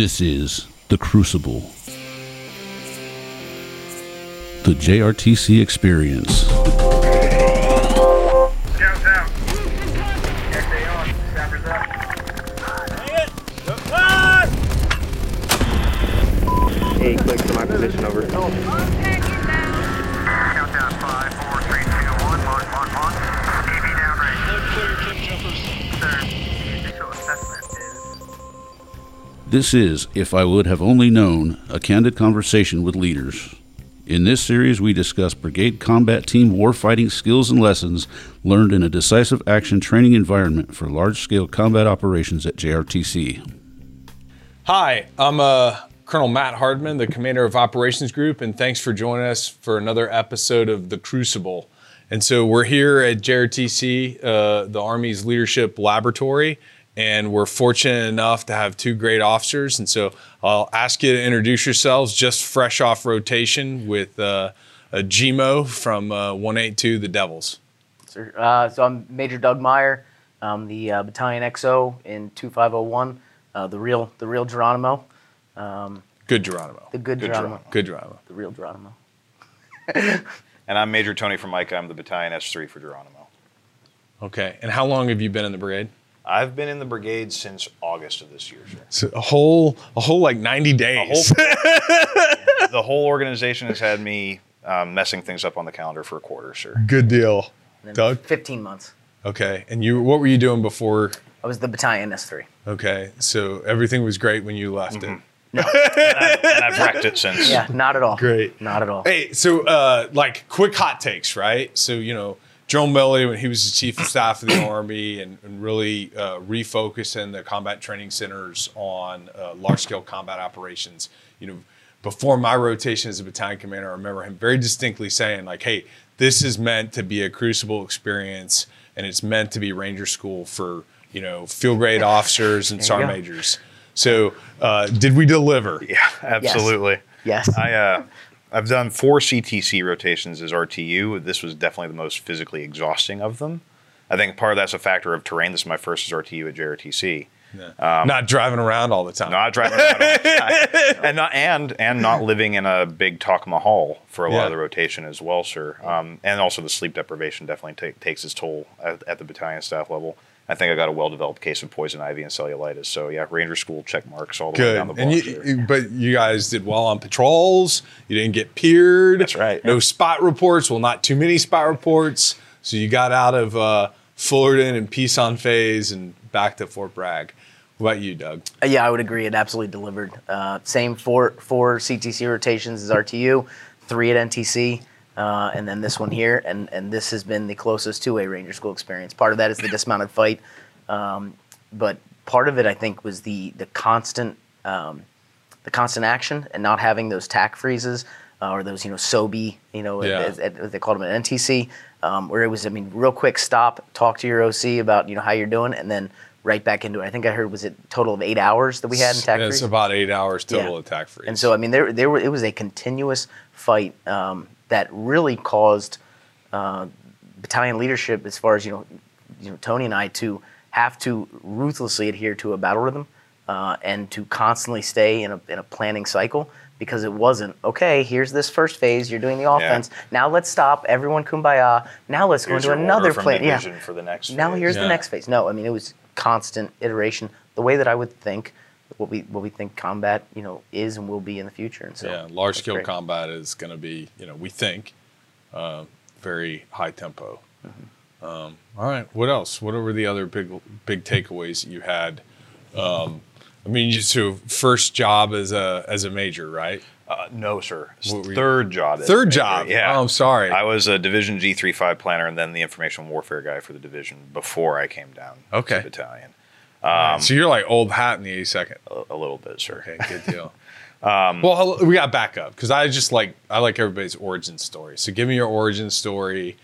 This is The Crucible, the JRTC experience. Scouts out. On. Sappers up. Hey, click to my position over. This is If I Would Have Only Known, a candid conversation with leaders. In this series, we discuss brigade combat team warfighting skills and lessons learned in a decisive action training environment for large scale combat operations at JRTC. Hi, I'm uh, Colonel Matt Hardman, the commander of Operations Group, and thanks for joining us for another episode of The Crucible. And so we're here at JRTC, uh, the Army's leadership laboratory, and we're fortunate enough to have two great officers. And so I'll ask you to introduce yourselves, just fresh off rotation with uh, a GMO from uh, 182 The Devils. Sir. Uh, so I'm Major Doug Meyer, um, the uh, Battalion XO in 2501, uh, the real the real Geronimo, um, Good Geronimo. the good, Geronimo, Good Geronimo. the real Geronimo. And I'm Major Tony Formica. I'm the battalion S3 for Geronimo. Okay. And how long have you been in the brigade? I've been in the brigade since August of this year, sir. So a whole, a whole like 90 days. whole, the whole organization has had me um, messing things up on the calendar for a quarter, sir. Good deal. Doug? 15 months. Okay. And you, what were you doing before? I was the Battalion S3. Okay. So everything was great when you left it. And I've wrecked it since. Yeah, not at all. Great. Not at all. Hey, so uh, like quick hot takes, right? So you know, Joe Milley when he was the chief of staff of the army and, and really uh, refocusing the combat training centers on uh, large scale combat operations. You know, before my rotation as a battalion commander, I remember him very distinctly saying like, "Hey, this is meant to be a crucible experience, and it's meant to be Ranger School for you know field grade officers and their sergeant majors." So, uh, did we deliver? Yeah, absolutely. Yes. I uh, I've done four CTC rotations as RTU. This was definitely the most physically exhausting of them. I think part of that's a factor of terrain. This is my first as RTU at JRTC. Not driving around all the time. Not driving around all the time. and not and and not living in a big Takama hall for a lot Yeah. of the rotation as well, sir. Um, and also the sleep deprivation definitely ta- takes its toll at, at the battalion staff level. I think I got a well-developed case of poison ivy and cellulitis. So yeah, Ranger School check marks all the way Good. down the block. And you, sir. but you guys did well on patrols. You didn't get peered. That's right. No spot reports. Well, not too many spot reports. So you got out of uh, Fullerton and Peason Phase and back to Fort Bragg. What about you, Doug? Uh, Yeah, I would agree. It absolutely delivered. Uh, same four four CTC rotations as RTU, three at NTC, uh, and then this one here. And and this has been the closest to a Ranger School experience. Part of that is the dismounted fight, um, but part of it I think was the the constant um, the constant action and not having those tack freezes uh, or those you know SOBI, you know, Yeah. they called them at NTC, um, where it was I mean real quick stop, talk to your OC about you know how you're doing, and then right back into it. I think I heard was it total of eight hours that we had in tack It's freeze. about eight hours total Yeah. attack freeze. And so I mean there there were, it was a continuous fight um, that really caused uh, battalion leadership as far as you know you know Tony and I to have to ruthlessly adhere to a battle rhythm uh, and to constantly stay in a in a planning cycle because it wasn't okay. Here's this first phase. You're doing the offense. Now let's stop. Everyone kumbaya. Now let's Here's go into another plan. Yeah. for the next. Now phase. here's Yeah. the next phase. No, I mean it was constant iteration. The way that I would think what we what we think combat you know is and will be in the future. And so yeah, large scale great. combat is going to be, you know, we think, uh, very high tempo. Mm-hmm. Um, all right. What else? What were the other big big takeaways that you had? Um, I mean, you, so first job as a as a major, right? Uh, no, sir. What you- Third job. Third major. job. Yeah. Oh, I'm sorry. I was a Division G35 planner and then the information warfare guy for the division before I came down Okay. to battalion. So you're like old hat in the 82nd. A, a little bit, sure. Okay, good deal. um, well, we got back up because I just like I like everybody's origin story. So give me your origin story,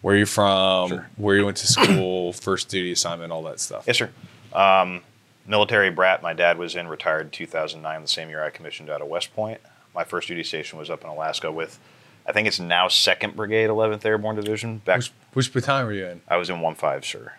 where you're from, Sure. where you went to school, first duty assignment, all that stuff. Yes, sir. Um, military brat. My dad was in, retired in 2009, the same year I commissioned out of West Point. My first duty station was up in Alaska with, I think it's now 2nd Brigade, 11th Airborne Division. Back, Which, which battalion were you in? I was in 1-5, sir.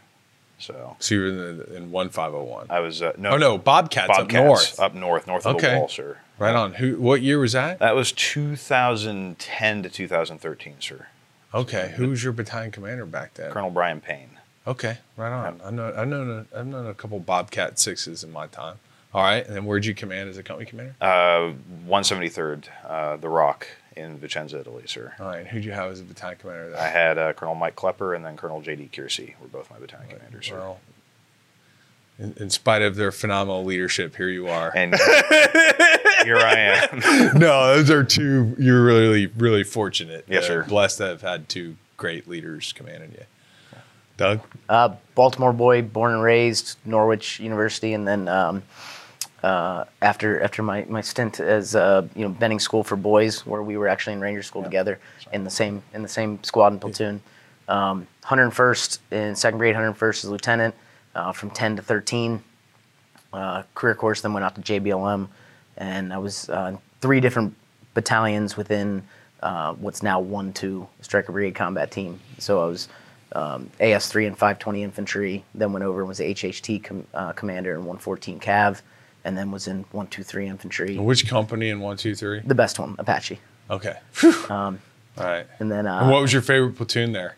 So So you were in, the, in one five zero one. I was uh, no Oh no, Bobcats, Bobcats up north. up north, north of Okay. the wall, sir. Right on. Who? What year was that? That was 2010 to 2013, sir. Okay. Who was your battalion commander back then? Colonel Brian Payne. Okay, right on. I know. I know. I've known a couple Bobcat sixes in my time. All right, and then where'd you command as a company commander? Uh, 173rd, uh, The Rock in Vicenza, Italy, sir. All right, who'd you have as a battalion commander? There? I had uh, Colonel Mike Klepper and then Colonel J.D. Keirsey were both my battalion commanders, sir. Well, in, in spite of their phenomenal leadership, here you are. And here I am. no, those are two. You're really, really fortunate. Yes, uh, sir. Blessed to have had two great leaders commanding you. Doug. Uh, Baltimore boy, born and raised, Norwich University, and then um, uh, after after my, my stint as uh, you know Benning School for Boys, where we were actually in Ranger School together in the same in the same squad and platoon. Um, 101st in second grade, 101st as lieutenant, uh, from 10 to 13. Uh, career course, then went out to JBLM, and I was uh, three different battalions within uh, what's now one two Stryker Brigade Combat Team. So I was um, AS3 and 520 Infantry, then went over and was HHT com- uh, commander in 114 Cav, and then was in 123 Infantry. Which company in one, two, three? The best one, Apache. Okay. Um, All right. and then, uh, And what was your favorite platoon there?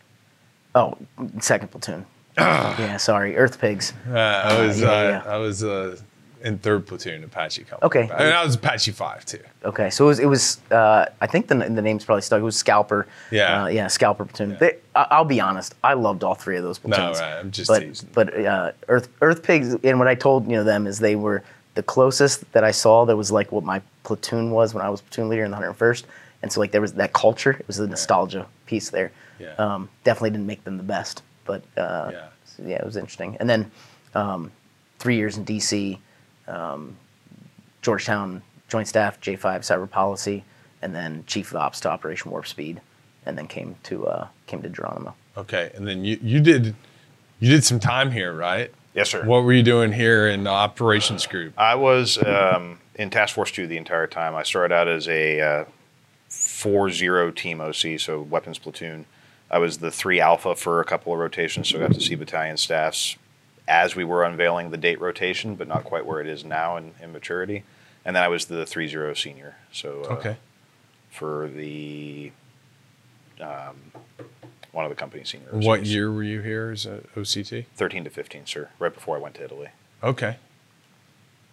oh, second platoon. yeah, sorry, Earth Pigs. Uh, I was. yeah, uh, yeah. I was uh, in third platoon Apache company. Okay. And I was Apache five too. Okay, so it was, it was uh, I think the, the name's probably stuck. It was Scalper. Yeah. Uh, yeah, Scalper platoon. Yeah. They, I, I'll be honest, I loved all three of those platoons. right, I'm just but, teasing. But uh, Earth Earth Pigs, and what I told you know them is they were the closest that I saw that was like what my platoon was when I was platoon leader in the 101st. And so like there was that culture. It was the nostalgia piece there. Yeah. Um, definitely didn't make them the best, but uh, Yeah. so, yeah, it was interesting. And then um, three years in DC, um, Georgetown Joint Staff, J5 Cyber Policy, and then Chief of Ops to Operation Warp Speed, and then came to uh, came to Geronimo. Okay. And then you you did you did some time here, right? Yes, sir. What were you doing here in the operations group? I was um, in Task Force 2 the entire time. I started out as a uh, 4-0 team OC, so weapons platoon. I was the 3 alpha for a couple of rotations, so I got to see battalion staffs as we were unveiling the date rotation, but not quite where it is now in, in maturity. And then I was the 3-0 senior, so uh, Okay. for the um, one of the company senior What year were you here as a OCT? 13 to 15, sir, right before I went to Italy. Okay.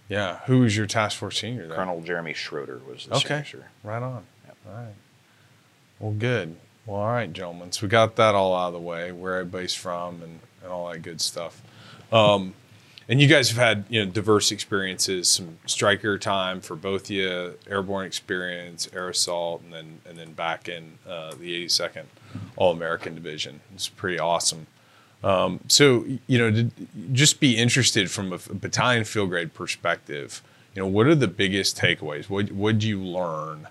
Yeah. Who was your task force senior there? Colonel Jeremy Schroeder was the Okay. senior, sir. Right on. Yep. All right. Well, good. Well, all right, gentlemen. So we got that all out of the way, where everybody's from, and, and all that good stuff. Um, and you guys have had you know diverse experiences, some Stryker time for both you, airborne experience, air assault, and then and then back in uh, the 82nd All American Division. It's pretty awesome. Um, so you know, just be interested from a, a battalion field grade perspective. You know, what are the biggest takeaways? What what do you learn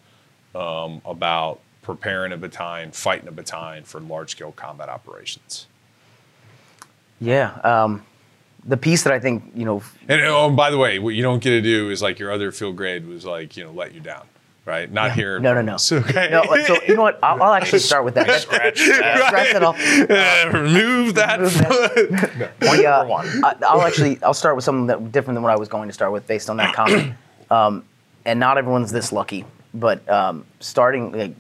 um, about preparing a battalion, fighting a battalion for large scale combat operations? Yeah. Um, the piece that I think you know And oh, and by the way, what you don't get to do is like your other field grade was like you know let you down, right? Not here. No, no, no. So, okay. No, so you know what? I'll, I'll actually start with that. Scratch Yeah, that. scratch that off. Uh, remove that. We, uh, I, I'll actually I'll start with something that different than what I was going to start with based on that comment. Um, and not everyone's this lucky, but um, starting like,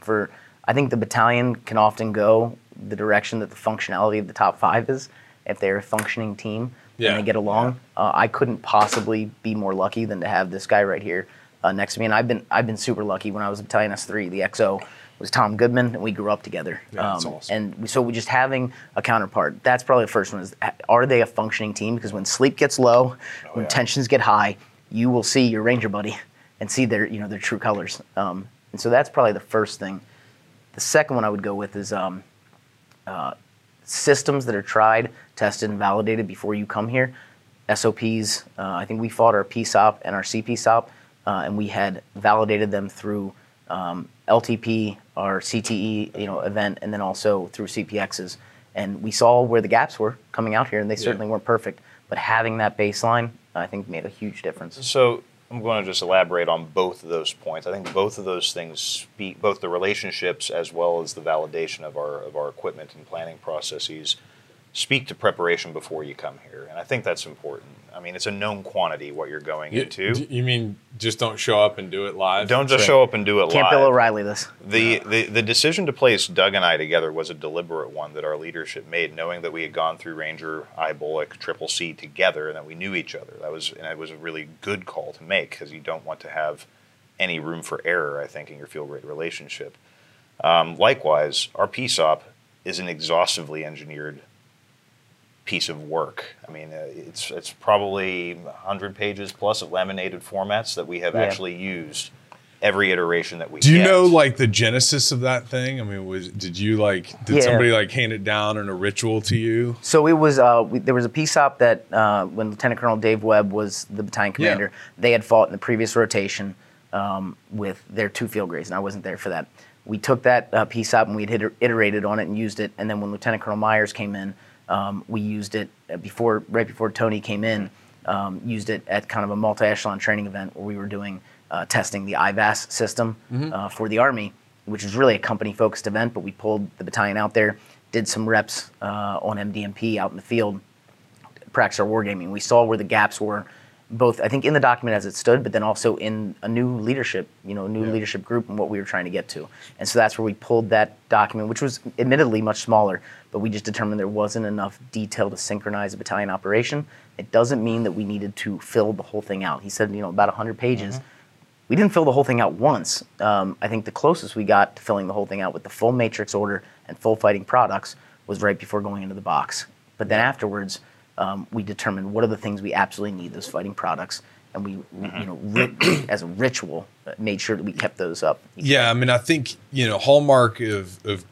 for I think the battalion can often go the direction that the functionality of the top five is. If they're a functioning team Yeah. and they get along, uh, I couldn't possibly be more lucky than to have this guy right here uh, next to me. And I've been I've been super lucky. When I was a battalion S three, the XO was Tom Goodman, and we grew up together. Um, Yeah, that's awesome. And we- so we just having a counterpart. That's probably the first one. Is are they a functioning team? Because when sleep gets low, when yeah. tensions get high, you will see your ranger buddy and see their you know their true colors. Um, and so that's probably the first thing. The second one I would go with is um, uh, systems that are tried, tested, and validated before you come here. SOPs. Uh, I think we fought our PSOP and our CPSOP, uh, and we had validated them through um, LTP, our CTE, you know, event, and then also through CPXs. And we saw where the gaps were coming out here, and they certainly weren't perfect. But having that baseline, I think, made a huge difference. So I'm going to just elaborate on both of those points. I think both of those things speak both the relationships as well as the validation of our of our equipment and planning processes speak to preparation before you come here, and I think that's important. I mean, it's a known quantity what you're going You, into. you mean just don't show up and do it live? Don't just right. show up and do it Can't live. Bill O'Reilly this. The, the the decision to place Doug and I together was a deliberate one that our leadership made, knowing that we had gone through Ranger, IBOLC, Triple C together, and that we knew each other. That was and it was a really good call to make because you don't want to have any room for error. I think in your field grade relationship. Um, likewise, our PSOP is an exhaustively engineered piece of work. I mean, uh, it's it's probably 100 pages plus of laminated formats that we have Yeah. actually used every iteration that we. Do you get. know like the genesis of that thing? I mean, was did you like did Yeah. somebody like hand it down in a ritual to you? So it was. Uh, we, there was a PSOP that uh, when Lieutenant Colonel Dave Webb was the battalion Yeah. commander, they had fought in the previous rotation um, with their two field grades, and I wasn't there for that. We took that uh, PSOP and we had iterated on it and used it. And then when Lieutenant Colonel Myers came in, um, we used it before, right before Tony came in. Um, used it at kind of a multi-echelon training event where we were doing uh, testing the IVAS system uh, for the Army, which is really a company-focused event. But we pulled the battalion out there, did some reps uh, on MDMP out in the field, practice our wargaming. We saw where the gaps were, both I think in the document as it stood, but then also in a new leadership, you know, new leadership group and what we were trying to get to. And so that's where we pulled that document, which was admittedly much smaller, but we just determined there wasn't enough detail to synchronize a battalion operation. It doesn't mean that we needed to fill the whole thing out. He said, you know, about 100 pages. We didn't fill the whole thing out once. Um, I think the closest we got to filling the whole thing out with the full matrix order and full fighting products was right before going into the box. But then afterwards, um, we determined what are the things we absolutely need those fighting products, and we, we you know, ri- as a ritual, uh, made sure that we kept those up. Yeah, I mean, I think you know, hallmark of of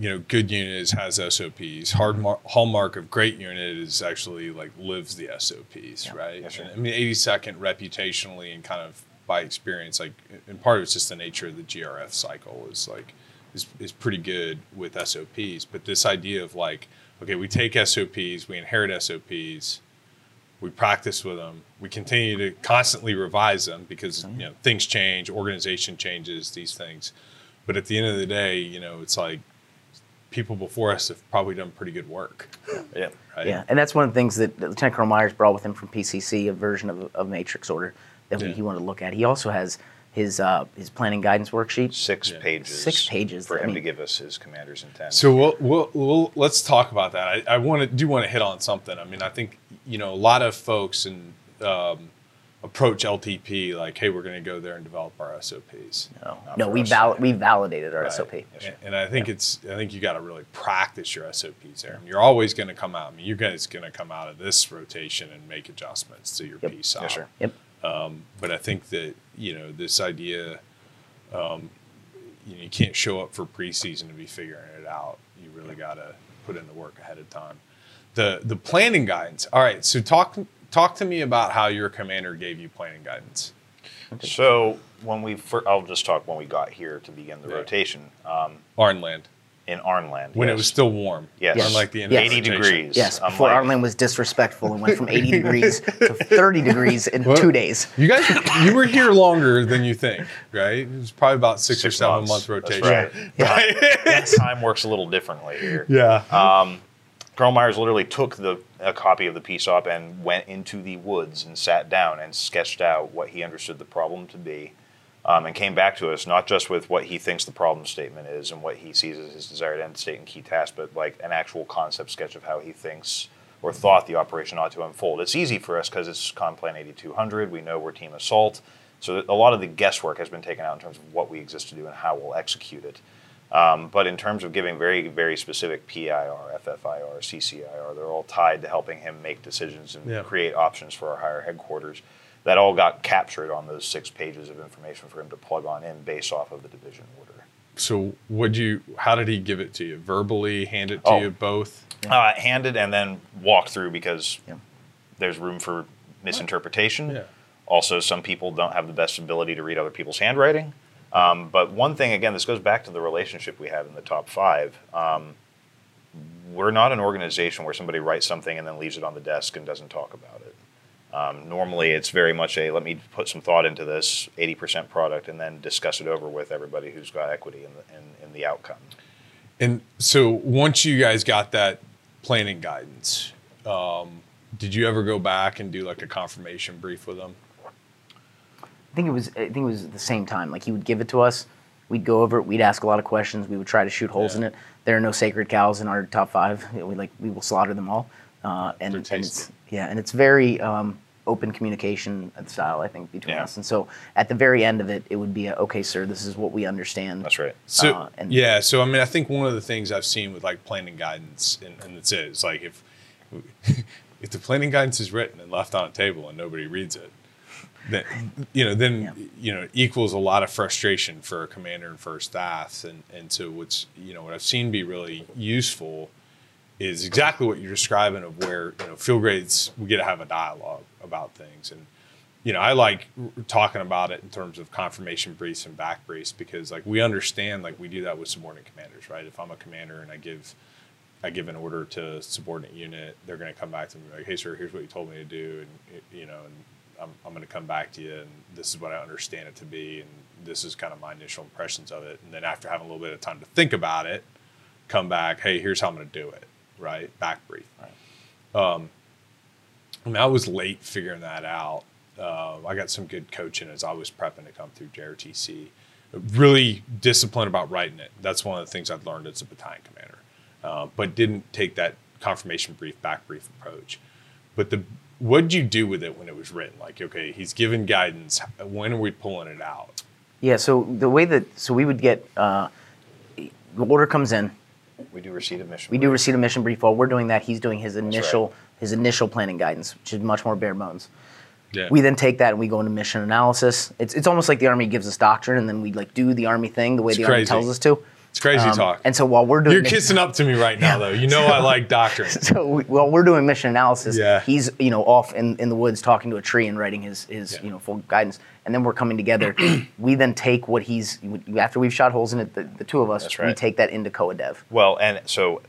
you know, good unit is has SOPs. Hard mar- hallmark of great unit is actually like lives the SOPs, right? Yes, sir. And, I mean, 82nd reputationally and kind of by experience, like, and part of it's just the nature of the GRF cycle is like is is pretty good with SOPs. But this idea of like, okay, we take SOPs, we inherit SOPs, we practice with them we continue to constantly revise them because mm-hmm. you know things change organization changes these things but at the end of the day you know it's like people before us have probably done pretty good work Yeah. right Yeah, and that's one of the things that Lieutenant Colonel Myers brought with him from PCC, a version of, of Matrix Order that Yeah. he wanted to look at. He also has his uh, his planning guidance worksheet. Six Yeah. pages. Six pages, for I him to mean- give us his commander's intent. so we'll, we'll, we'll let's talk about that i, I want to do want to hit on something i mean i think you know a lot of folks and um, approach ltp like hey we're going to go there and develop our sops No, no, we val- we validated our Right. SOP. And- And I think it's I think you got to really practice your SOPs there. And you're always going to come out. I mean, you guys going to come out of this rotation and make adjustments to your Yep. PSOP. Yes, sir. Yep. But I think that you know this idea, um, you know, you can't show up for preseason to be figuring it out. You really got to put in the work ahead of time. The the planning guidance. All right. So talk talk to me about how your commander gave you planning guidance. So when we, fir- I'll just talk when we got here to begin the Yeah. rotation um, Arnland in Arnland. when it was still warm. Yes. Unlike the Yes. 80 degrees. Yes, before like- Arnland was disrespectful and went from 80 degrees to 30 degrees in Well, two days. You guys, you were here longer than you think, right? It was probably about six, or seven months. month That's rotation. right. Time works a little differently here. Yeah. Colonel Myers literally took the a copy of the PSOP and went into the woods and sat down and sketched out what he understood the problem to be, um, and came back to us not just with what he thinks the problem statement is and what he sees as his desired end state and key task, but like an actual concept sketch of how he thinks or thought the operation ought to unfold. It's easy for us because it's CONPLAN 8200. We know we're Team Assault, so a lot of the guesswork has been taken out in terms of what we exist to do and how we'll execute it. Um, but in terms of giving very, very specific PIR, FFIR, CCIR, they're all tied to helping him make decisions and Yeah. create options for our higher headquarters. That all got captured on those six pages of information for him to plug on in based off of the division order. So, would you? How did he give it to you? Verbally, hand it to Oh. you both? Uh, handed and then walk through because Yeah. there's room for misinterpretation. Yeah. Also, some people don't have the best ability to read other people's handwriting. Um, but one thing, again, this goes back to the relationship we have in the top five. Um, we're not an organization where somebody writes something and then leaves it on the desk and doesn't talk about it. Um, normally, it's very much a let me put some thought into this 80% product and then discuss it over with everybody who's got equity in the, in, in the outcome. And so, once you guys got that planning guidance. Um, did you ever go back and do like a confirmation brief with them? I think it was. I think it was at the same time. Like he would give it to us. We'd go over it. We'd ask a lot of questions. We would try to shoot holes Yeah. in it. There are no sacred cows in our top five. We like we will slaughter them all. Uh, and, and it's yeah, and it's very um, open communication style. I think between Yeah. us. And so at the very end of it, it would be a, okay, sir. This is what we understand. That's right. So Uh, and- yeah, so I mean, I think one of the things I've seen with like planning guidance, and, and that's it. It's like if if the planning guidance is written and left on a table and nobody reads it, then you know, then Yeah. you know, equals a lot of frustration for a commander and for staff. And and so what's you know what I've seen be really useful is exactly what you're describing of where you know field grades we get to have a dialogue about things and you know i like r- talking about it in terms of confirmation briefs and back briefs because like we understand like we do that with subordinate commanders right if i'm a commander and i give i give an order to a subordinate unit they're going to come back to me like hey sir here's what you told me to do and you know and i'm, I'm going to come back to you and this is what i understand it to be and this is kind of my initial impressions of it and then after having a little bit of time to think about it come back hey here's how i'm going to do it right back brief Um, I mean, I was late figuring that out. Uh, I got some good coaching as I was prepping to come through JRTC. Really disciplined about writing it. That's one of the things I've learned as a battalion commander. Uh, but didn't take that confirmation brief, back brief approach. But the what did you do with it when it was written? Like, okay, he's given guidance. When are we pulling it out? Yeah. So the way that so we would get uh, the order comes in. We do receipt of mission. We do brief. receive a mission brief. While we're doing that, he's doing his initial his initial planning guidance, which is much more bare bones. Yeah. We then take that and we go into mission analysis. It's, it's almost like the army gives us doctrine, and then we like do the army thing the way It's the army tells us to. It's crazy Um, talk. And so while we're doing You're mis- kissing up to me right now, though. You know I like doctrine. so we, while we're doing mission analysis, Yeah. he's you know off in, in the woods talking to a tree and writing his his Yeah. you know full guidance, and then we're coming together. we then take what he's after we've shot holes in it, the, the two of us, That's we take that into COA Dev. Well, and so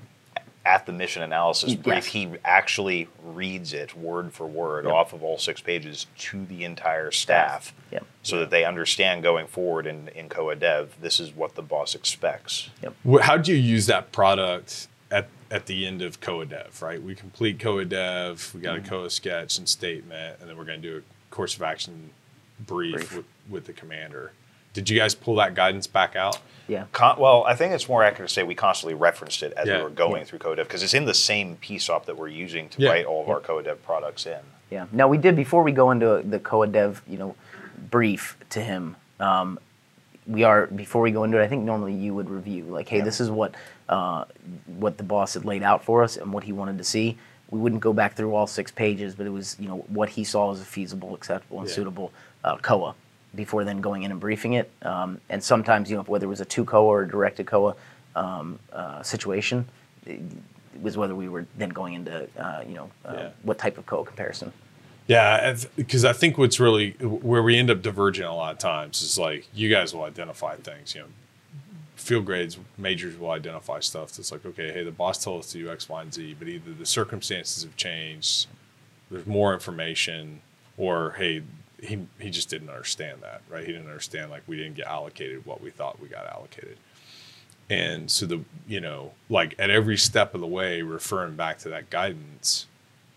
at the mission analysis Yes. brief, he actually reads it word for word Yep. off of all six pages to the entire staff Yep. so that they understand going forward in, in COA Dev, this is what the boss expects. Wh- How do you use that product at, at the end of COA Dev, right? We complete COA Dev, we got Mm-hmm. a COA sketch and statement, and then we're going to do a course of action brief, Brief. With, with the commander. Did you guys pull that guidance back out? Yeah. Con- well, I think it's more accurate to say we constantly referenced it as Yeah. we were going Yeah. through COA Dev because it's in the same PSOP that we're using to Yeah. write all of our COA Dev products in. Yeah. Now we did before we go into the COA Dev, you know, brief to him. Um, we are before we go into it. I think normally you would review like, hey, Yeah. this is what uh, what the boss had laid out for us and what he wanted to see. We wouldn't go back through all six pages, but it was you know what he saw as a feasible, acceptable, and Yeah. suitable uh, COA before then going in and briefing it. Um, and sometimes you know whether it was a two COA or a directed COA um, uh, situation. It was whether we were then going into uh, you know uh, Yeah. what type of COA comparison. Yeah, because I think what's really where we end up diverging a lot of times is like you guys will identify things, you know, field grades, majors will identify stuff that's like, okay, hey, the boss told us to do X, Y, and Z, but either the circumstances have changed, there's more information, or hey, he he just didn't understand that, right? He didn't understand like we didn't get allocated what we thought we got allocated. And so the you know, like at every step of the way, referring back to that guidance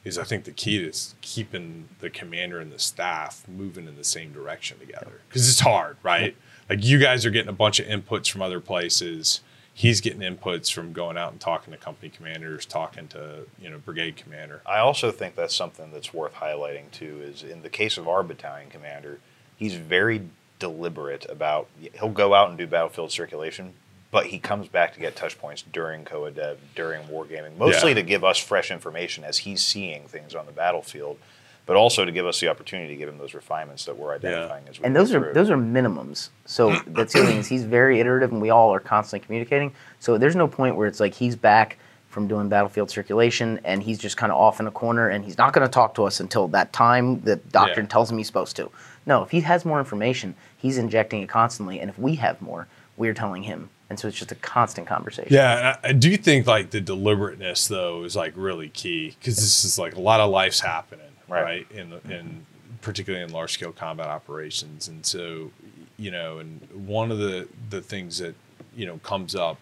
is I think the key to is keeping the commander and the staff moving in the same direction together because it's hard, right? Like you guys are getting a bunch of inputs from other places. He's getting inputs from going out and talking to company commanders, talking to you know brigade commander. I also think that's something that's worth highlighting too. Is in the case of our battalion commander, he's very deliberate about. He'll go out and do battlefield circulation, but he comes back to get touch points during COA Dev, during wargaming, mostly Yeah. to give us fresh information as he's seeing things on the battlefield, but also to give us the opportunity to give him those refinements that we're identifying as we and those are through. those are minimums. So that's the other thing is he's very iterative, and we all are constantly communicating. So there's no point where it's like he's back from doing battlefield circulation, and he's just kind of off in a corner, and he's not going to talk to us until that time that doctrine Yeah. tells him he's supposed to. No, if he has more information, he's injecting it constantly, and if we have more, we're telling him, and so it's just a constant conversation. Yeah, I, I do think like the deliberateness though is like really key because this is like a lot of life's happening, Right. right? In the, in particularly in large scale combat operations, and so you know, and one of the the things that you know comes up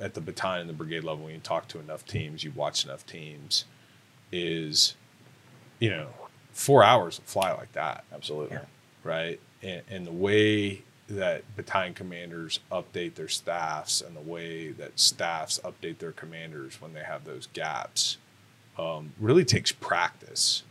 at the battalion and the brigade level, when you talk to enough teams, you watch enough teams, is, you know, four hours will fly like that Absolutely. right? And, and the way that battalion commanders update their staffs and the way that staffs update their commanders when they have those gaps um, really takes practice,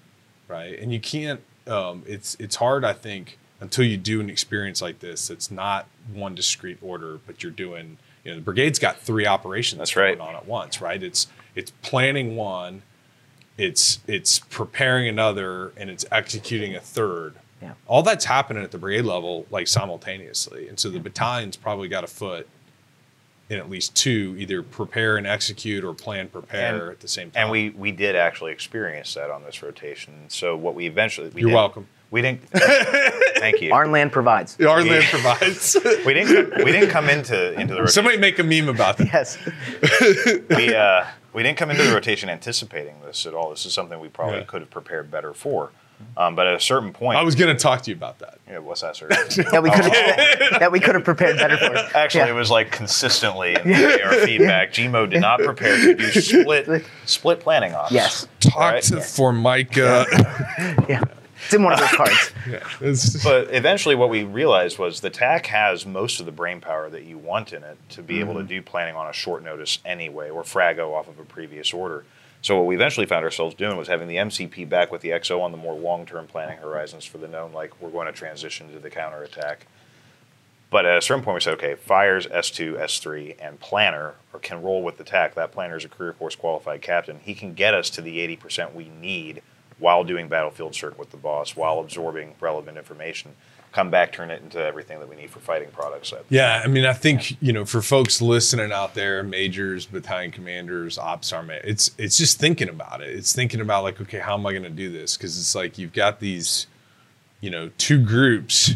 right? And you can't. Um, it's it's hard, I think, until you do an experience like this. It's not one discrete order, but you're doing. You know, the brigade's got three operations That's going right. on at once, right? It's it's planning one, it's it's preparing another and it's executing a third Yeah. all that's happening at the brigade level like simultaneously and so the battalion's probably got a foot in at least two either prepare and execute or plan prepare And- at the same time And we we did actually experience that on this rotation. So what we eventually we You're didn't- welcome. We didn't. thank you. Our land provides. our Yeah. land provides we didn't. We didn't come into into the rotation. somebody make a meme about that Yes. we uh, we didn't come into the rotation anticipating this at all. This is something we probably Yeah. could have prepared better for. Um, but at a certain point, i was going to talk to you about that Yeah, what's that, sir? that we could have that we could have prepared better for. Actually, Yeah. it was like consistently in our feedback. GMO did not prepare to do split split planning ops. Yes. talk Alright. to formica Yeah. It's in one of those cards. It's- But eventually, what we realized was the TAC has most of the brain power that you want in it to be able to do planning on a short notice anyway, or frago off of a previous order. So what we eventually found ourselves doing was having the MCP back with the XO on the more long-term planning horizons for the known, like we're going to transition to the counterattack. But at a certain point, we said, okay, fires S2, S3, and planner or can roll with the TAC. That planner is a career course qualified captain. He can get us to the 80% we need while doing battlefield circ with the boss, while absorbing relevant information. Come back, turn it into everything that we need for fighting products. Yeah, I mean, I think you know, for folks listening out there, majors, battalion commanders, ops sergeant, it's it's just thinking about it. It's thinking about like, okay, how am I going to do this? Because it's like you've got these, you know, two groups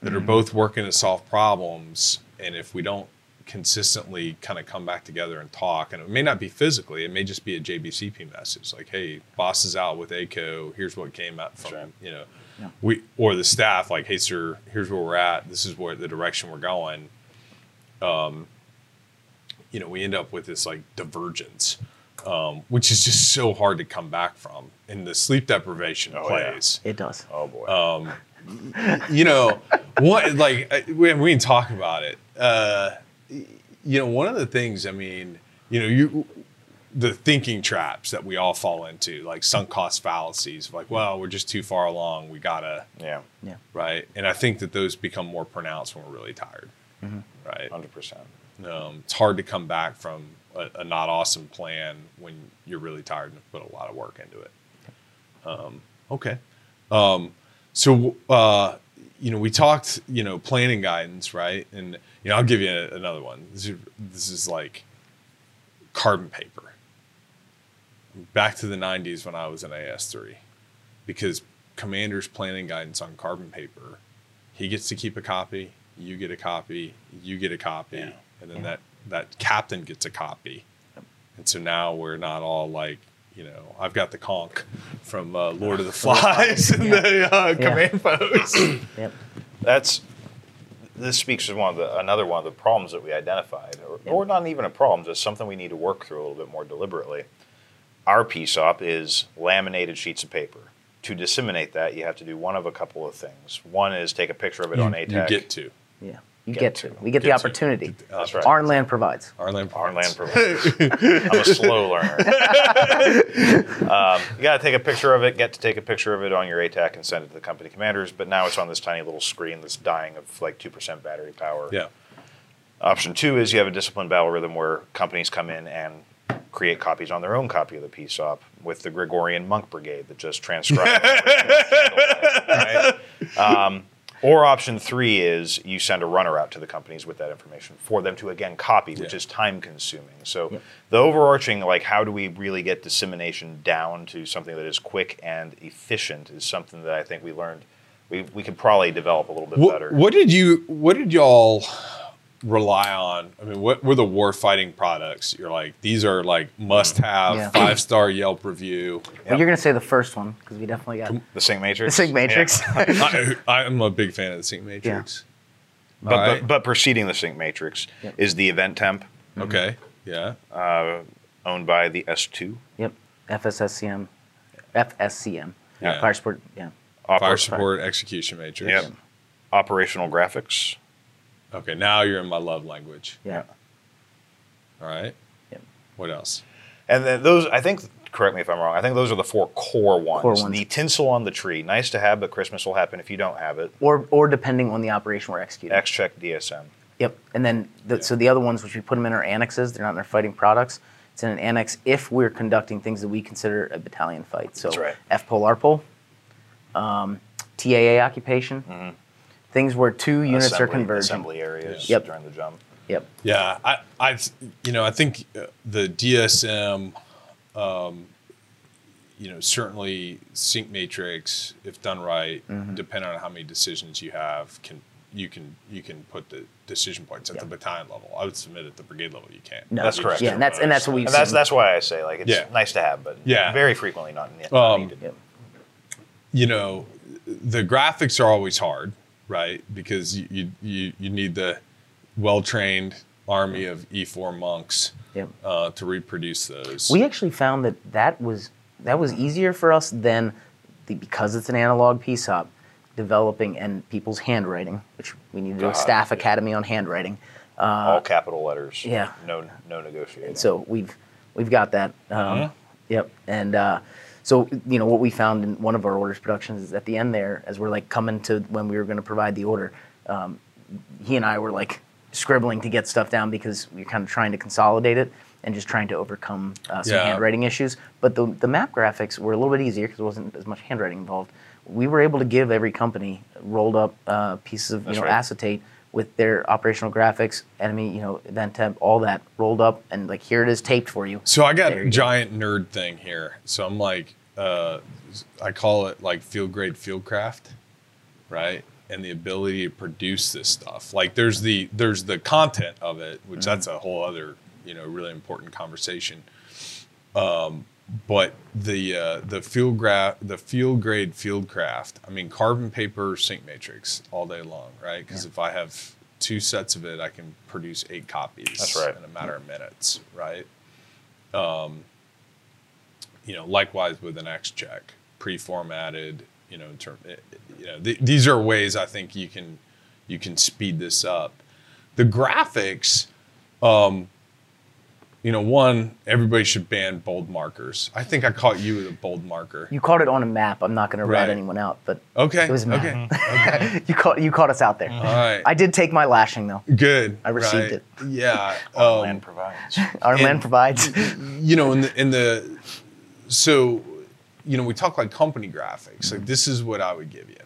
that are mm-hmm. both working to solve problems, and if we don't consistently kind of come back together and talk, and it may not be physically, it may just be a JBCP message, like, hey, boss is out with ACO. Here's what came out from you know. We or the staff like, hey sir, here's where we're at. This is where the direction we're going you know, we end up with this like divergence, um, which is just so hard to come back from. And the sleep deprivation Oh, yeah. plays. It does. Oh boy. You know, what like uh, we, we can talk about it. Uh, you know, one of the things. I mean, you know, you the thinking traps that we all fall into, like sunk cost fallacies. Like, well, we're just too far along. We gotta yeah, Yeah. right. And I think that those become more pronounced when we're really tired. Right. hundred percent. Um, it's hard to come back from a, a not awesome plan when you're really tired and put a lot of work into it. Um, okay. Um, so, uh, you know, we talked, you know, planning guidance, right? And, you know, I'll give you a, another one. This is, this is like carbon paper. Back to the 90s when I was in AS3, because commander's planning guidance on carbon paper, he gets to keep a copy, you get a copy, you get a copy, Yeah. and then that, that captain gets a copy. And so now we're not all like, you know, I've got the conch from uh, Lord of the Flies and the uh, command post. Yep. That's this speaks to one of the another one of the problems that we identified, or, or not even a problem, just something we need to work through a little bit more deliberately. Our PSOP is laminated sheets of paper. To disseminate that, you have to do one of a couple of things. One is take a picture of it on you, ATAK. you get to. Yeah. You Get get, to. to. We get, Get the to. opportunity. That's right. Our land provides. Our land, Our land provides. provides. I'm a slow learner. um, you got to take a picture of it, get to take a picture of it on your ATAK and send it to the company commanders. But now it's on this tiny little screen that's dying of like 2% battery power. Yeah. Option two is you have a disciplined battle rhythm where companies come in and create copies on their own copy of the PSOP with the Gregorian Monk Brigade that just transcribes. right? um, or option three is you send a runner out to the companies with that information for them to again copy, which Yeah. is time consuming. So Yep. the overarching, like, how do we really get dissemination down to something that is quick and efficient is something that I think we learned. We, we could probably develop a little bit What, better. what did you? What did y'all rely on? I mean, what were the war fighting products? You're like these are like must have Yeah. five star Yelp review. Well, you're going to say the first one because we definitely got The Sync Matrix? the Sig Matrix. Yeah. I, I'm a big fan of the Sync Matrix. But, All right. but, but preceding the Sync Matrix Yep. is the event temp. okay. Yeah. uh, owned by the S2. Yep. FSSCM, FSCM. Yeah. Fire support. Yeah. Oper- Fire support execution matrix. Yep. Operational graphics. Okay, now you're in my love language. Yeah. All right. Yep. What else? And then those, I think, correct me if I'm wrong, I think those are the four core ones. Core ones. The tinsel on the tree, nice to have, but Christmas will happen if you don't have it. Or or depending on the operation we're executing. X check DSM. Yep. And then the, so the other ones, which we put them in our annexes, they're not in our fighting products. It's in an annex if we're conducting things that we consider a battalion fight. So That's right. FPOL, R pole, um, TAA occupation, things where two units are. Assembly- converging. Assembly areas Yep. during the jump. Yep. Yeah, I, I, you know, I think uh, the DSM, um, you know, certainly sync matrix, if done right, Mm-hmm. depending on how many decisions you have, can you can you can put the decision points at Yeah. the battalion level. I would submit at the brigade level you can't. No, That's You correct. Yeah, and that's and that's what we've And that's seen. that's why I say like it's Yeah. nice to have, but Yeah. very frequently not, not Um, needed. Yep. you know, the graphics are always hard, right? Because you you you, you need the well trained army of E4 monks Yep. uh, to reproduce those. We actually found that that was that was easier for us than the, because it's an analog piece PSOP developing and people's handwriting, which we need to do a staff yeah. academy on handwriting. All capital letters. uh, yeah. No no negotiating. So we've we've got that. Um, Yep. And uh, so you know what we found in one of our orders productions is at the end there, as we're like coming to when we were going to provide the order, um, he and I were like scribbling to get stuff down because we are kind of trying to consolidate it and just trying to overcome uh, some Yeah. handwriting issues. But the the map graphics were a little bit easier because there wasn't as much handwriting involved. We were able to give every company rolled up uh, pieces of you know right. acetate with their operational graphics, enemy, you know, event temp, all that rolled up, and like here it is taped for you. So I got There a you go. giant nerd thing here. So I'm like, uh, I call it like field grade field craft, right? And the ability to produce this stuff. Like there's the there's the content of it, which that's a whole other you know really important conversation. Um, but the uh, the field gra- the field grade field craft. I mean, carbon paper sync matrix all day long, right? Because if I have two sets of it, I can produce eight copies That's right. in a matter of minutes, right? you know, likewise with an X check, pre-formatted, you know, in term, eh, you know, th- these are ways I think you can you can speed this up. The graphics, um, you know, one everybody should ban bold markers. I think I caught you with a bold marker. You caught it on a map. I'm not going to rat anyone out, but Okay, it was a map. okay, okay, you caught you caught us out there. all right, I did take my lashing though. good. I received right. it. Yeah. Our um, land provides. Our And- man provides. you know, in the in the so you know, we talk like company graphics. Like this is what I would give you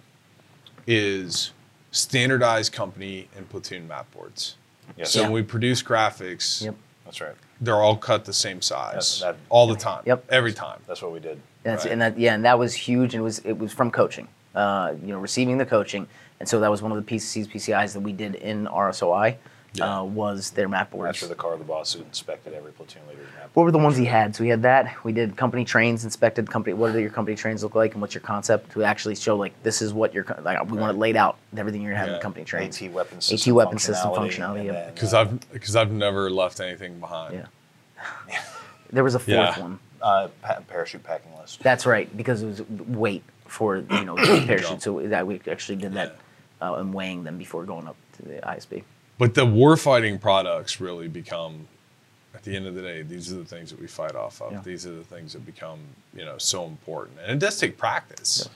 is standardized company and platoon map boards. Yes. So Yeah. when we produce graphics, Yep. That's right. they're all cut the same size That- that- all the time. Yep. Every time. That's what we did. And, that's, Right. and that yeah, and that was huge. And it was it was from coaching. Uh, you know, receiving the coaching, and so that was one of the PCCs, PCIs that we did in RSOI. Yeah. Uh, was their map boards. That's for the car the boss who inspected every platoon leader's map. What were the ones he had? So he had that. We did company trains, inspected company. What do your company trains look like, and what's your concept to actually show like this is what your like we want it laid out. Everything you're gonna have in Yeah. company trains. AT weapon AT system weapon system functionality, functionality, then, Because uh, I've because I've never left anything behind. Yeah. There was a fourth Yeah. one. uh, pa- parachute packing list. That's right, because it was weight for you know the parachute. So that we actually did that uh, and weighing them before going up to the ISB. But the warfighting products really become, at the end of the day, these are the things that we fight off of. Yeah. These are the things that become, you know, so important. And it does take practice.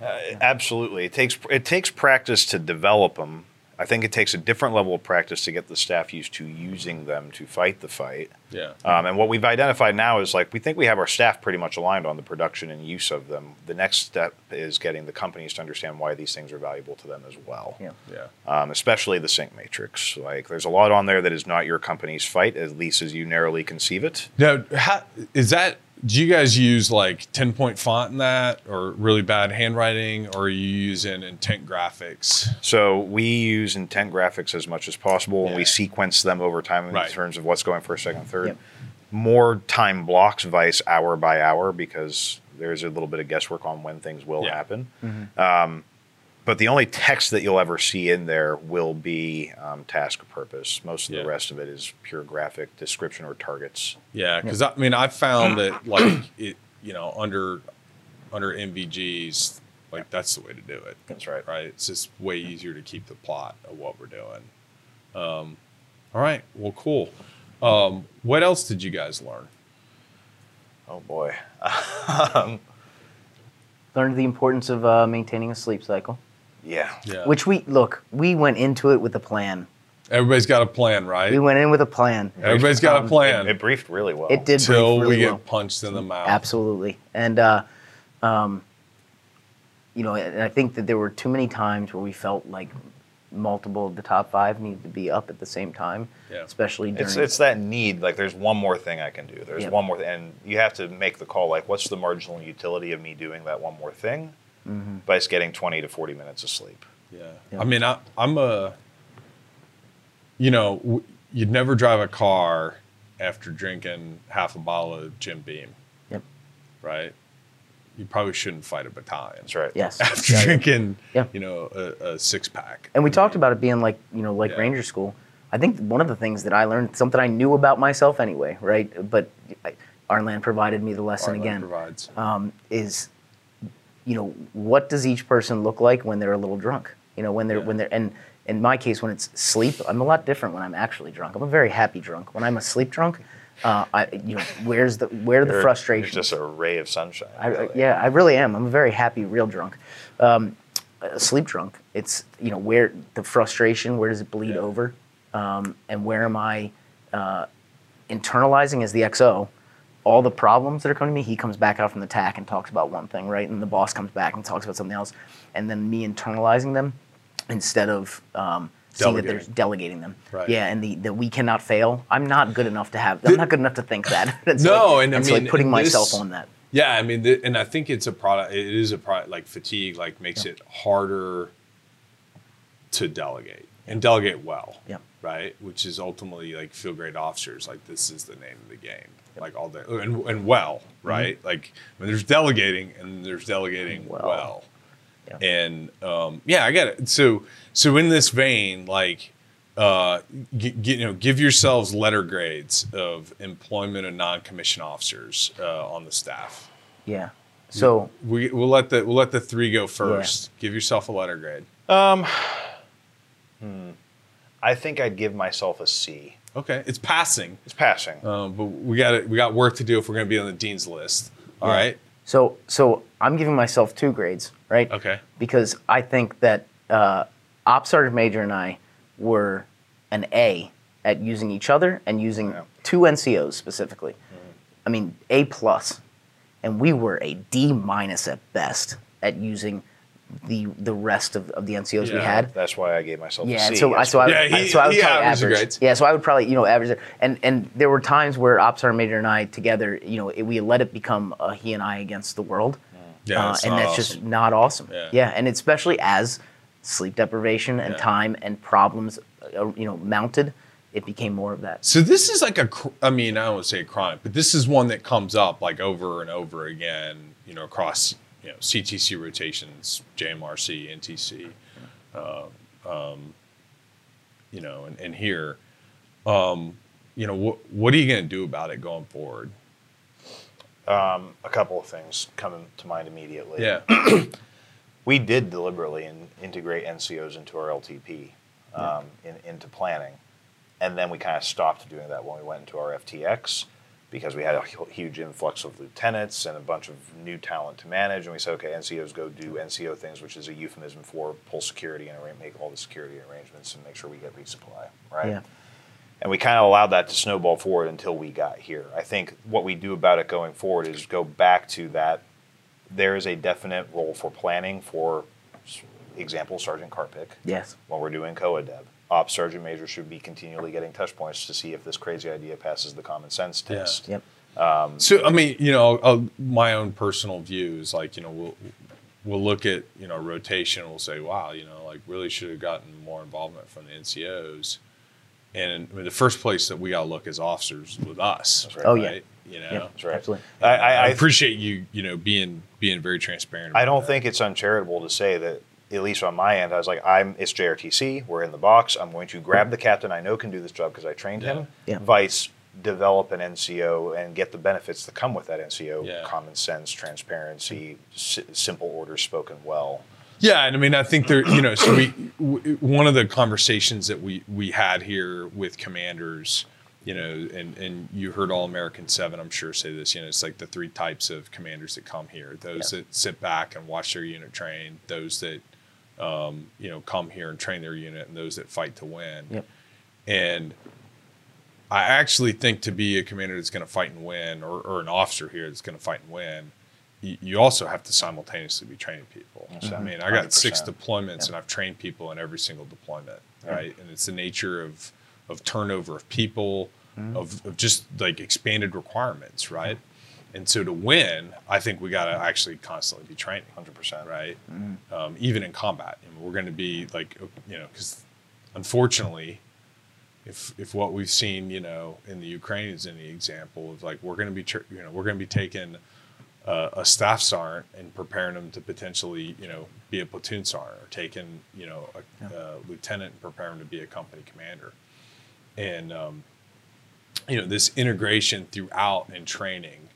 Uh, absolutely, it takes it takes practice to develop them. I think it takes a different level of practice to get the staff used to using them to fight the fight. Yeah. Um, and what we've identified now is like we think we have our staff pretty much aligned on the production and use of them. The next step is getting the companies to understand why these things are valuable to them as well. Yeah. Yeah. Um, especially the sync matrix. Like there's a lot on there that is not your company's fight, at least as you narrowly conceive it. Now, how, is that? Do you guys use like ten point font in that, or really bad handwriting, or are you using intent graphics? So we use intent graphics as much as possible, and we sequence them over time in Right. terms of what's going first, second, third. Yep. More time blocks, vice hour by hour, because there's a little bit of guesswork on when things will Yeah. happen. Um, but the only text that you'll ever see in there will be um, task or purpose. Most of Yeah. the rest of it is pure graphic description or targets. Yeah, because I mean, I found that like it, you know, under under NVGs, like that's the way to do it. That's right. Right. It's just way easier to keep the plot of what we're doing. Um, all right. Well, cool. Um, what else did you guys learn? Oh boy. Learned the importance of uh, maintaining a sleep cycle, Yeah. Yeah. which we look. We went into it with a plan. everybody's got a plan, right? We went in with a plan. Everybody's got a Um, plan It briefed really well. It did brief until really we get well. punched in the mouth. Absolutely. And, uh, um, you know, and I think that there were too many times where we felt like multiple of the top five needed to be up at the same time, Yeah. especially during. It's it's that need. Like, there's one more thing I can do. There's Yep. one more, th- and you have to make the call. Like, what's the marginal utility of me doing that one more thing? Mm-hmm. By just getting 20 to 40 minutes of sleep. Yeah. Yeah. I mean, I, I'm a, you know, w- you'd never drive a car after drinking half a bottle of Jim Beam, Yep. right? You probably shouldn't fight a battalion That's right. Yes. after Yeah, yeah. drinking, Yeah. you know, a, a six pack. And we talked about it being like, you know, like Yeah. Ranger School. I think one of the things that I learned, something I knew about myself anyway, right? But I, Arnland provided me the lesson Heartland again. provides. um, is you know what does each person look like when they're a little drunk you know when they're Yeah. when they're and in my case when it's sleep i'm a lot different when i'm actually drunk i'm a very happy drunk when i'm asleep drunk uh, I, you know where's the where the frustrations You're just a ray of sunshine. I, really. yeah i really am i'm a very happy real drunk um, sleep drunk it's you know where the frustration where does it bleed Yeah. over um, and where am i uh, internalizing as the xo all the problems that are coming to me, he comes back out from the TAC and talks about one thing, right? And the boss comes back and talks about something else. And then me internalizing them instead of um, seeing that they're delegating them. Right. Yeah, and the, the we cannot fail. I'm not good enough to have, I'm not good enough to think that. It's No, like, and I it's like putting myself this- on that. Yeah, I mean, th- and I think it's a product. It is a product like fatigue, like makes it harder to delegate and delegate well. Yeah. Right, which is ultimately like field grade officers. Like this is the name of the game. Like all day and, and well, Mm-hmm. right? Like when there's delegating and there's delegating well. Well. Yeah. And um, yeah, I get it. So so in this vein, like uh, g- g- you know, give yourselves letter grades of employment of non-commissioned officers uh, on the staff. Yeah. So We we'll let the we'll let the three go first. Give yourself a letter grade. Hmm, I think I'd give myself a C. Okay, it's passing, It's passing. um, but we got we got work to do if we're going to be on the dean's list. All Yeah. right. so so I'm giving myself two grades, right? Okay. because I think that uh, Op Sergeant Major and I were an A at using each other and using Yeah. two NCOs specifically. I mean, A plus, and we were a D minus at best at using the the rest of, of the NCOs we had. That's why I gave myself Yeah, a C. so I so I, Yeah, I- he- so I would probably average. Yeah, so I would probably you know average it. And and there were times where Ops Major and I together, you know, it, we let it become a he and I against the world. Yeah, Uh, and that's just not awesome. Yeah. and especially as sleep deprivation and Yeah. time and problems, uh, you know, mounted, it became more of that. So this is like a, cr- I mean, I don't want to say a crime, but this is one that comes up like over and over again, you know, across you know CTC rotations, JMRC, NTC, uh, um, you know, and, and here, um, you know, what what are you going to do about it going forward? Um, a couple of things come to mind immediately. Yeah, we did deliberately in, integrate NCOs into our LTP, um, in, into planning, and then we kind of stopped doing that when we went into our FTX because we had a huge influx of lieutenants and a bunch of new talent to manage, and we said, okay, NCOs go do NCO things, which is a euphemism for pull security and make all the security arrangements and make sure we get resupply, right? Yeah. And we kind of allowed that to snowball forward until we got here. I think what we do about it going forward is go back to that. There is a definite role for planning for, example, Sergeant Carpick Yes. when we're doing COA DEV. Ops Sergeant Major should be continually getting touch points to see if this crazy idea passes the common sense Yeah. test. Yep. So I mean, you know, uh, my own personal views, like you know, we'll we'll look at you know rotation. We'll say, wow, you know, like really should have gotten more involvement from the NCOs. And I mean, the first place that we got to look is officers with us. Right. Oh, yeah. You know, Yep. That's right. Absolutely. I, I, I I, appreciate you, you know, being being very transparent. I don't that. think it's uncharitable to say that at least on my end, I was like, I'm it's JRTC. We're in the box. I'm going to grab the captain I know can do this job because I trained him. Yeah. Vice develop an NCO and get the benefits that come with that NCO: Yeah. common sense, transparency, s- simple orders spoken well. Yeah, and I mean, I think there, you know, so we w- one of the conversations that we we had here with commanders, you know, and and you heard All American Seven, I'm sure, say this. You know, it's like the three types of commanders that come here: those Yeah. that sit back and watch their unit train, those that, um, you know, come here and train their unit, and those that fight to win. Yep. And I actually think to be a commander that's going to fight and win, or, or an officer here that's going to fight and win, you, you also have to simultaneously be training people. So, I mean, I got six 100%. deployments, and I've trained people in every single deployment, right? And it's the nature of of turnover of people, of, of just like expanded requirements, right? And so to win, I think we got to actually constantly be training, 100%. right? Um, even in combat, I mean, we're going to be like, you know, because unfortunately, if if what we've seen, you know, in the Ukraine is any example of like we're going to be, tr- you know, we're going to be taking uh, a staff sergeant and preparing them to potentially, you know, be a platoon sergeant, or taking, you know, a, a lieutenant and preparing them to be a company commander, and um, you know, this integration throughout and training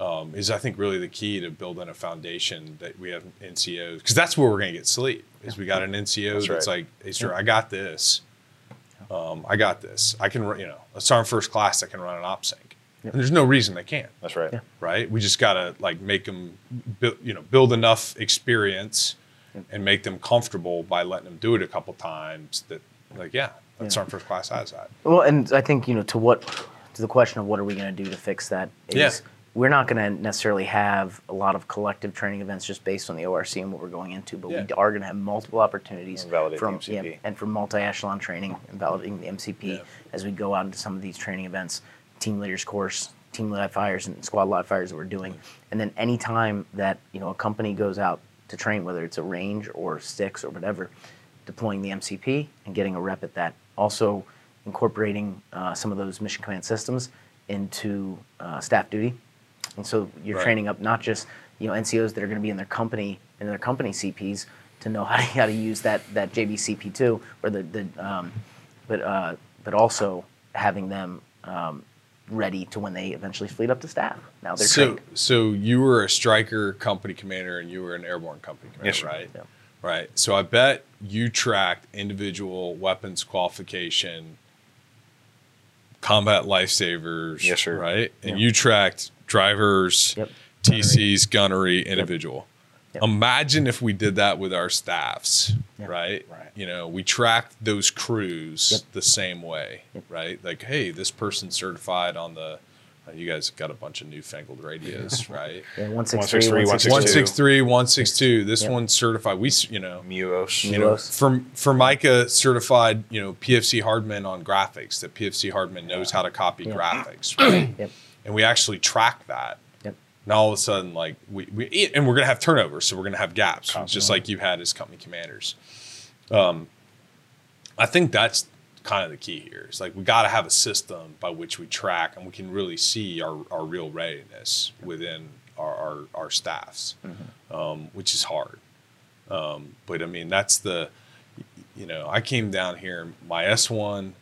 um, is I think really the key to building a foundation that we have NCOs because that's where we're going to get sleep. Is we got an NCO That's that's, right. like, hey, sir, I got this. Um, I got this. I can, run- you know, a sergeant first class that can run an op sync. And there's no reason they can't, That's right. Yeah. right? We just got to like make them, bu- you know, build enough experience and make them comfortable by letting them do it a couple times. That, like, yeah, that Yeah. sergeant first class has that. Well, and I think you know to what to the question of what are we going to do to fix that is Yeah. We're not going to necessarily have a lot of collective training events just based on the ORC and what we're going into, but Yeah. we are going to have multiple opportunities And from MCP. yeah, and for multi-echelon training and validating the MCP Yeah. as we go out into some of these training events, team leaders course, team live fires and squad live fires that we're doing, and then any time that you know a company goes out to train, whether it's a range or sticks or whatever, deploying the MCP and getting a rep at that. Also, incorporating uh, some of those mission command systems into uh, staff duty, and so you're Right. training up not just you know NCOs that are going to be in their company in their company CPs to know how to, how to use that that JBCP two or the the um, but uh, but also having them um, ready to when they eventually fleet up to staff. Now they're so, trained. so you were a Stryker company commander and you were an airborne company commander, Yes, right? Yeah. Right. So I bet you tracked individual weapons qualification, combat lifesavers. Yes, sir. Right. And Yeah. you tracked drivers, Yep. TCs, gunnery, individual. Yep. Imagine if we did that with our staffs, Yeah. right? Right. You know, we tracked those crews Yep. the same way, Yep. right? Like, hey, this person certified on the. uh, you guys got a bunch of newfangled radios, right? Yeah, 163, 163, 162. 163, 162. This Yep. one's certified. We, you know, Muos. you know, Muos. for for Micah certified, you know, PFC Hardman on graphics. That PFC Hardman knows how to copy Yeah. graphics, right? Yep. And we actually track that. Yep. Now all of a sudden, like we, we and we're gonna have turnover, so we're gonna have gaps, just like you've had as company commanders. Um, I think that's kind of the key here. It's like we got to have a system by which we track and we can really see our, our real readiness within our, our, our staffs, um, which is hard. Um, but I mean, that's the, you know, I came down here, my S1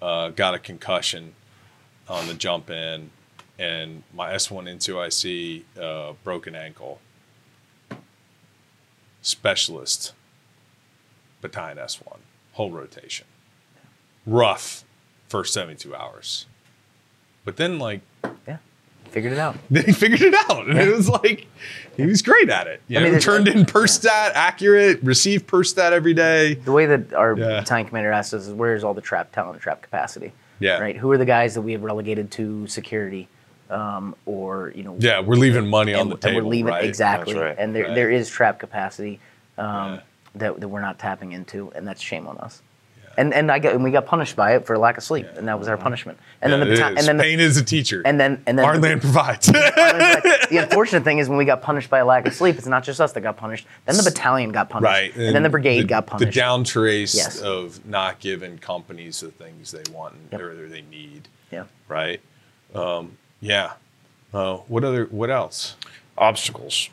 uh, got a concussion on the jump in, and my S1 NCOIC uh, broken ankle. Specialist battalion S1, whole rotation. Rough first 72 hours. But then, like, Yeah, figured it out. then he figured it out. And it was like, he was great at it. You I know, mean, turned in PERSTAT, accurate, received PERSTAT every day. The way that our Yeah. battalion commander asked us is, "Where's all the trap talent and trap capacity?" Yeah. Right. Who are the guys that we have relegated to security, um, or you know? Yeah, we're leaving money on the and table. we're leaving right? exactly. Right. And there Right. there is trap capacity um, Yeah. that, that we're not tapping into, and that's shame on us. And and I got and we got punished by it for lack of sleep, and that was our punishment. And Yeah, then the it battalion, is. and then the, pain is a teacher. and then and then our the- land provides. the unfortunate thing is when we got punished by a lack of sleep, it's not just us that got punished. Then the battalion got punished, right. and, then the brigade the, got punished. The down trace Yes. of not giving companies the things they want and Yep. or they need. yeah. Right. Um, yeah. Uh, what other? What else? Obstacles.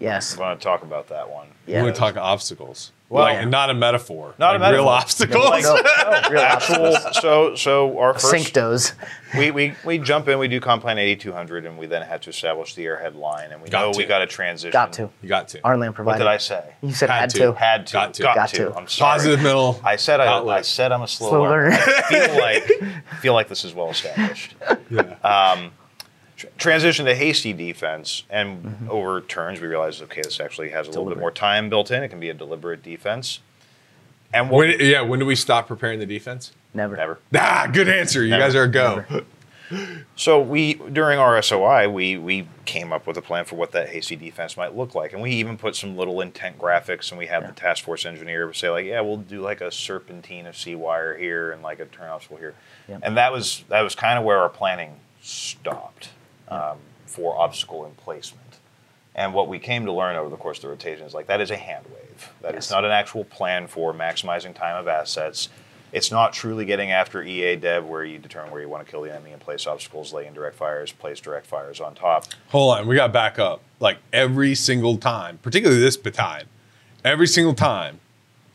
Yes. I want to talk about that one. Yeah. We want to talk obstacles. Well- like, and not a metaphor. Not a like Real metaphor. obstacles. Like- No, no, real Actual. So so our first Synctos. we, we we jump in, we do CONPLAN 8200, and we then had to establish the airhead line, and we Got know to. we got to transition. Got to. you got to. Our land What did I say? You said Had had, to. to. Had to. Got to. Got, Got to. to. I'm sorry. Positive middle. I said I. I said I'm a slow, Slow learner. learner. I feel like feel like this is well established. Yeah. Um, tr- transition to hasty defense, and over turns we realize okay, this actually has a little bit more time built in. It can be a deliberate defense. And what, When, yeah, when do we stop preparing the defense? Never. never. Ah, good answer. You Never. guys are a go. So we during our SOI we we came up with a plan for what that hasty defense might look like, and we even put some little intent graphics, and we had the task force engineer say like, yeah, we'll do like a serpentine of C-wire here and like a turn obstacle here, Yep. and that was that was kind of where our planning stopped um, for obstacle emplacement. And what we came to learn over the course of the rotation is like that is a hand wave. That is Yes. not an actual plan for maximizing time of assets. It's not truly getting after EA dev where you determine where you want to kill the enemy and place obstacles, lay in direct fires, place direct fires on top. Hold on, we got to back up. Like every single time, particularly this battalion, every single time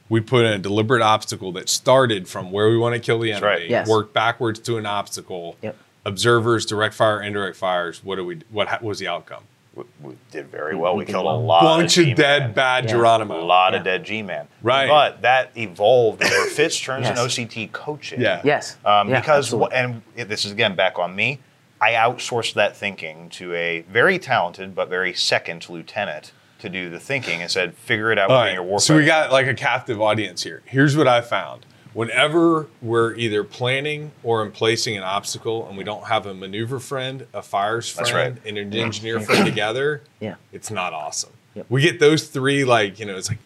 we put in a deliberate obstacle that started from where we want to kill the enemy, right. Yes. worked backwards to an obstacle. Yep. Observers, direct fire, indirect fires. What do we? What ha- was the outcome? We, we did very well. We, we killed a lot Bunch of of dead, bad Yeah. A Geronimo. lot of dead G-Man. Right. But that evolved where Fitz turns Yes. and OCT coaching. Yeah. Yes. Um, Yeah, because, absolutely. and this is again back on me, I outsourced that thinking to a very talented but very second lieutenant to do the thinking and said, figure it out All within your right. war. So we got like a captive audience here. Here's what I found. Whenever we're either planning or emplacing an obstacle and we don't have a maneuver friend, a fires friend, right. and an engineer friend together, Yeah. it's not awesome. Yep. We get those three, like, you know, it's like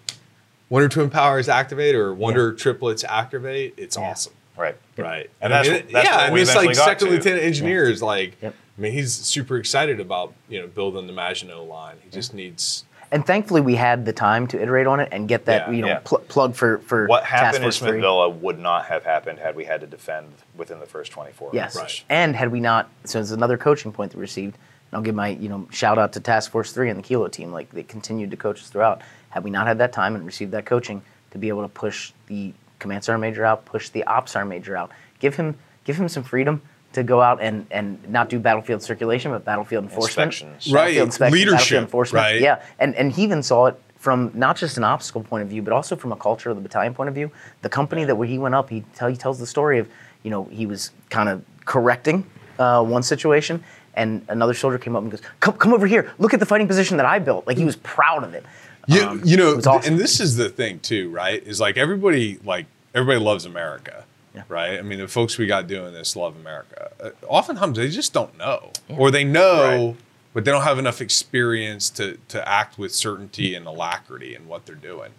Wonder Twin Powers activate or Wonder Triplets activate. It's Yeah. awesome. right. Right. And that's I what- that's yeah, what and we this like got second to. lieutenant engineer is like, Yep. I mean, he's super excited about, you know, building the Maginot line. He just needs And thankfully, we had the time to iterate on it and get that Yeah, you know yeah. pl- plug for for What Task happened in Force Smith three. Villa would not have happened had we had to defend within the first 24 Yes. hours. Right. And had we not, so it's another coaching point that we received. And I'll give my you know shout out to Task Force Three and the Kilo team. Like they continued to coach us throughout. Had we not had that time and received that coaching to be able to push the command sergeant major out, push the ops sergeant major out, give him give him some freedom to go out and and not do battlefield circulation, but battlefield enforcement. Inspections. Right. Battlefield Leadership, battlefield enforcement. right. Yeah, and and he even saw it from not just an obstacle point of view, but also from a culture of the battalion point of view. The company that where he went up, he tell he tells the story of you know he was kind of correcting uh, one situation, and another soldier came up and goes, "Come come over here, look at the fighting position that I built." Like he was proud of it. You, Um, you know, it was awesome. and this is the thing too, right? Is like everybody, like everybody loves America, Yeah. right? I mean, the folks we got doing this love America. Uh, oftentimes, they just don't know, or they know, Right. but they don't have enough experience to to act with certainty and alacrity in what they're doing.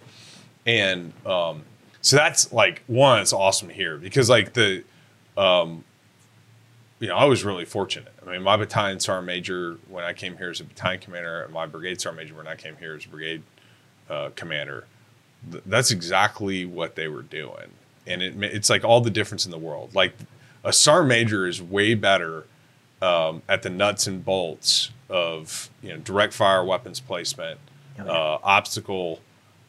And um, so that's like one, it's awesome to hear because like the, um, you know, I was really fortunate. I mean, my battalion sergeant major when I came here as a battalion commander, and my brigade sergeant major when I came here as a brigade uh, commander. Th- that's exactly what they were doing, and it it's like all the difference in the world. Like a sergeant major is way better um, at the nuts and bolts of you know direct fire weapons placement, Oh, yeah. uh, obstacle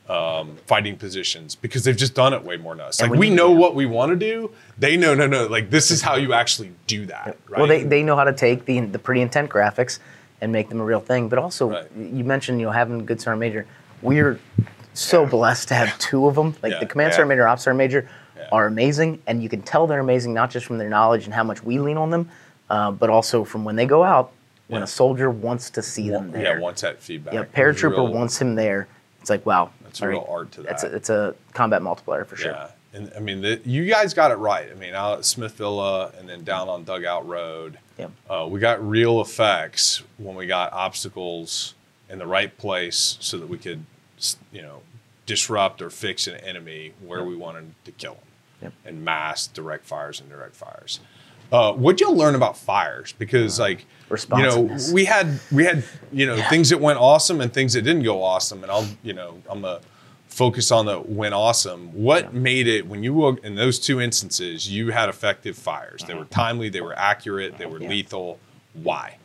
um, fighting positions because they've just done it way more than us. Like we know what we want to do, they know no no like this is how you actually do that. Right? Well, they, they know how to take the the pretty intent graphics and make them a real thing. But also, Right. you mentioned you know having a good sergeant major. We're so blessed to have two of them. Like Yeah. the command Yeah. sergeant major, ops sergeant major, Yeah. are amazing, and you can tell they're amazing not just from their knowledge and how much we lean on them, uh, but also from when they go out. When Yeah. a soldier wants to see them there. yeah, wants that feedback. Yeah, paratrooper real- wants him there. It's like wow. That's all real right. art to It's that. a, it's a combat multiplier for sure. Yeah, and I mean, the, you guys got it right. I mean, out at Smith Villa and then down on Dugout Road, Yep. uh, we got real effects when we got obstacles in the right place so that we could, you know, disrupt or fix an enemy where we wanted to kill them, Yep. and mass direct fires and direct fires. Uh, what'd you learn about fires? Because like you know, we had we had you know things that went awesome and things that didn't go awesome, and I'll you know I'm a focus on the went awesome. What made it when you were in those two instances you had effective fires? They were timely, they were accurate, they were Yeah. lethal. Why?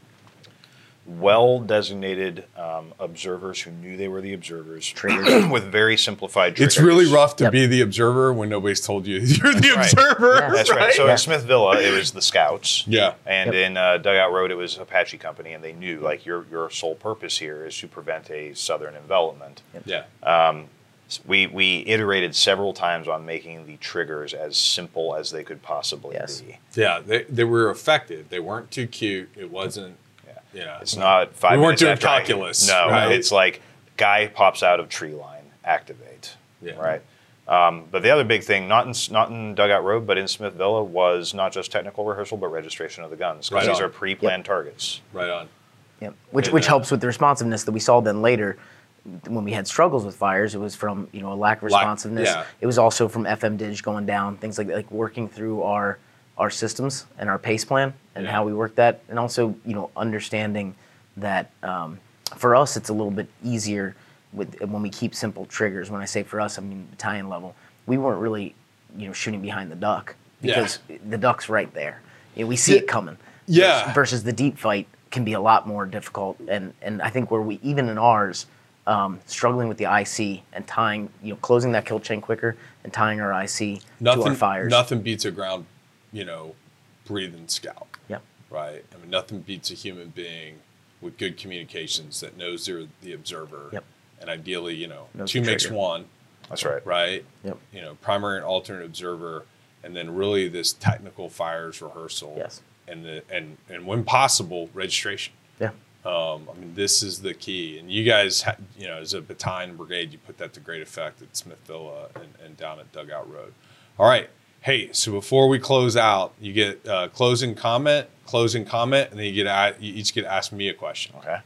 Well designated um, observers who knew they were the observers Triggers. with very simplified triggers. It's really rough to Yep. be the observer when nobody's told you you're the right. observer. Yeah. That's right. So Yeah. in Smith Villa, it was the Scouts. Yeah. And Yep. in uh, Dugout Road, it was Apache Company, and they knew like your your sole purpose here is to prevent a southern envelopment. Yeah. We we iterated several times on making the triggers as simple as they could possibly Yes. be. Yeah. They, they were effective. They weren't too cute. It wasn't. Yeah. It's not five. We weren't doing after I- calculus, no, right? it's like guy pops out of tree line, activate. Yeah. Right. Um, but the other big thing, not in not in Dugout Road, but in Smith Villa, was not just technical rehearsal, but registration of the guns. Because Right these on. are pre-planned targets. right on. Yep. Which And, which uh, helps with the responsiveness that we saw then later when we had struggles with fires. It was from you know a lack of Lack- responsiveness. yeah. It was also from FM Dig going down, things like that, like working through our our systems and our pace plan and Yeah. how we work that, and also you know understanding that um, for us it's a little bit easier with when we keep simple triggers. When I say for us, I mean battalion level. We weren't really you know shooting behind the duck Yeah. because the duck's right there. You know, we see it coming Yeah. versus, versus the deep fight can be a lot more difficult. And and I think where we even in ours, um, struggling with the IC and tying, you know, closing that kill chain quicker and tying our IC to our fires. Nothing beats a ground, you know, breathing scout. Yep. Right. I mean, nothing beats a human being with good communications that knows they're the observer. Yep. And ideally, you know, Knows two makes one. That's right. Right. Yep. You know, primary and alternate observer, and then really this technical fires rehearsal. Yes. And the and and when possible, registration. Yeah. Um, I mean, this is the key. And you guys, ha- you know, as a battalion brigade, you put that to great effect at Smith Villa and, and down at Dugout Road. All right. Hey, so before we close out, you get uh, closing comment, closing comment, and then you get a- you each get to ask me a question. Okay.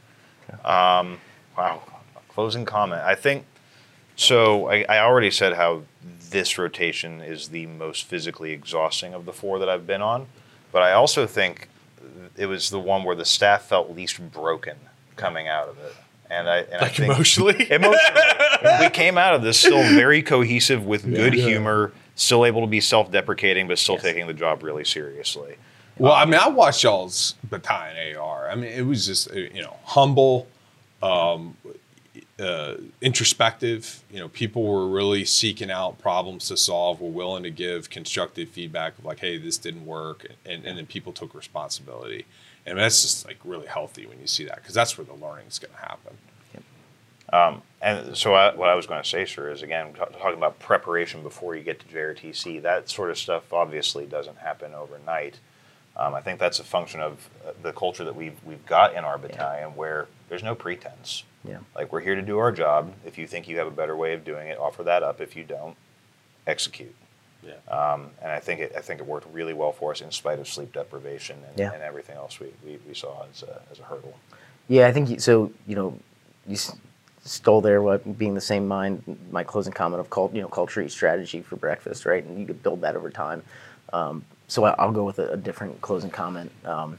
Um, wow. Closing comment. I think so. I, I already said how this rotation is the most physically exhausting of the four that I've been on, but I also think it was the one where the staff felt least broken coming out of it. And I, and I Like think emotionally. emotionally, we came out of this still very cohesive with good Yeah. humor, still able to be self-deprecating, but still Yes. taking the job really seriously. Well, I mean, I watched y'all's battalion AR. I mean, it was just uh, you know humble, um, uh, introspective. You know, people were really seeking out problems to solve. Were willing to give constructive feedback of like, "Hey, this didn't work," and, and then people took responsibility. And that's just like really healthy when you see that because that's where the learning is going to happen. And so, I, what I was going to say, sir, is again t- talking about preparation before you get to JRTC. That sort of stuff obviously doesn't happen overnight. Um, I think that's a function of uh, the culture that we've we've got in our battalion, where there's no pretense. Yeah. Like we're here to do our job. If you think you have a better way of doing it, offer that up. If you don't, execute. Yeah. Um, and I think it I think it worked really well for us in spite of sleep deprivation and, Yeah. and everything else we, we, we saw as a, as a hurdle. Yeah, I think so. You know, you s- stole there what being the same mind. My closing comment of cult, you know, culture eat strategy for breakfast, right? And you could build that over time. Um, so I, I'll go with a, a different closing comment. Um,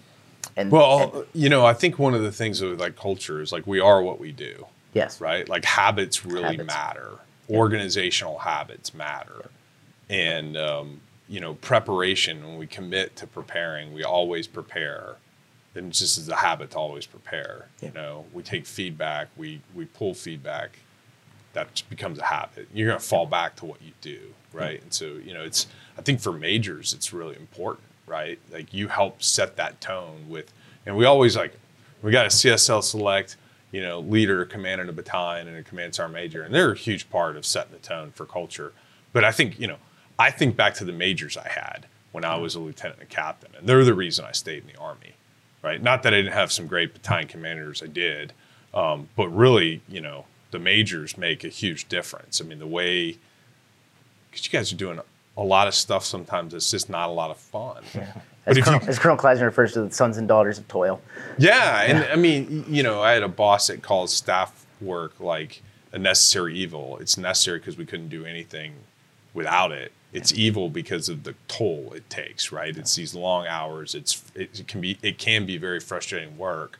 and Well, and- you know, I think one of the things with like culture is like we are what we do. yes, right? Like habits really Habits. matter. Organizational habits matter. And, um, you know, preparation, when we commit to preparing, we always prepare. And it's just as a habit to always prepare. Yeah. You know, we take feedback, we, we pull feedback. That becomes a habit. You're going to fall back to what you do, right? And so, you know, it's, I think for majors, it's really important, right? Like you help set that tone with, and we always like, we got a CSL select, you know, leader, commanding a battalion and a command sergeant major, and they're a huge part of setting the tone for culture. But I think, you know, I think back to the majors I had when I was a lieutenant and a captain, and they're the reason I stayed in the army, right? Not that I didn't have some great battalion commanders, I did, um, but really, you know, the majors make a huge difference. I mean, the way, because you guys are doing a lot of stuff sometimes it's just not a lot of fun. As Colonel, you- as Colonel Kleisner refers to the sons and daughters of toil. Yeah, and I mean, you know, I had a boss that called staff work like a necessary evil. It's necessary because we couldn't do anything without it. It's evil because of the toll it takes, right? It's these long hours. It's it, it can be it can be very frustrating work.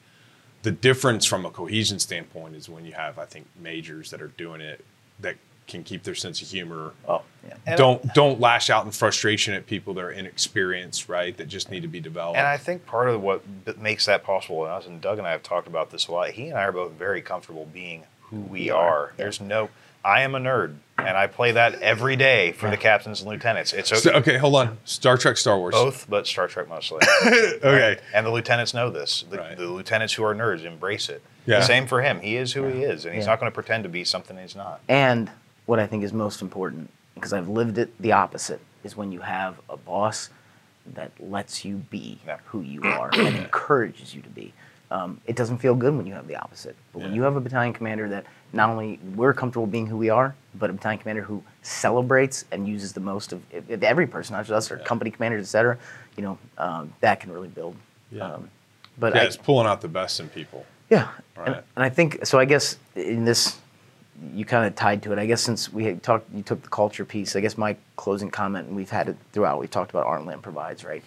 The difference from a cohesion standpoint is when you have, I think, majors that are doing it that can keep their sense of humor, Oh, And- don't don't lash out in frustration at people that are inexperienced, right? That just need to be developed. And I think part of what b- makes that possible, and us and Doug and I have talked about this a lot. He and I are both very comfortable being who we are. There's no. I am a nerd, and I play that every day for the captains and lieutenants. It's okay, So- okay, hold on. Star Trek, Star Wars. both, but Star Trek mostly. Okay. And the lieutenants know this. The, Right. the lieutenants who are nerds embrace it. Yeah. Same for him. He is who he is, and he's Yeah. not going to pretend to be something he's not. And what I think is most important, because I've lived it the opposite, is when you have a boss that lets you be Yeah. who you are and encourages you to be. Um, it doesn't feel good when you have the opposite. But when you have a battalion commander that not only we're comfortable being who we are, but a battalion commander who celebrates and uses the most of, every person, not just us, or Yeah. company commanders, et cetera, you know, um, that can really build. Yeah. Um, but Yeah, I, it's pulling out the best in people. yeah, and, Right. and I think so. I guess in this, you kind of tied to it. I guess since we had talked, you took the culture piece. I guess my closing comment, and we've had it throughout. We've talked about Arnland provides right,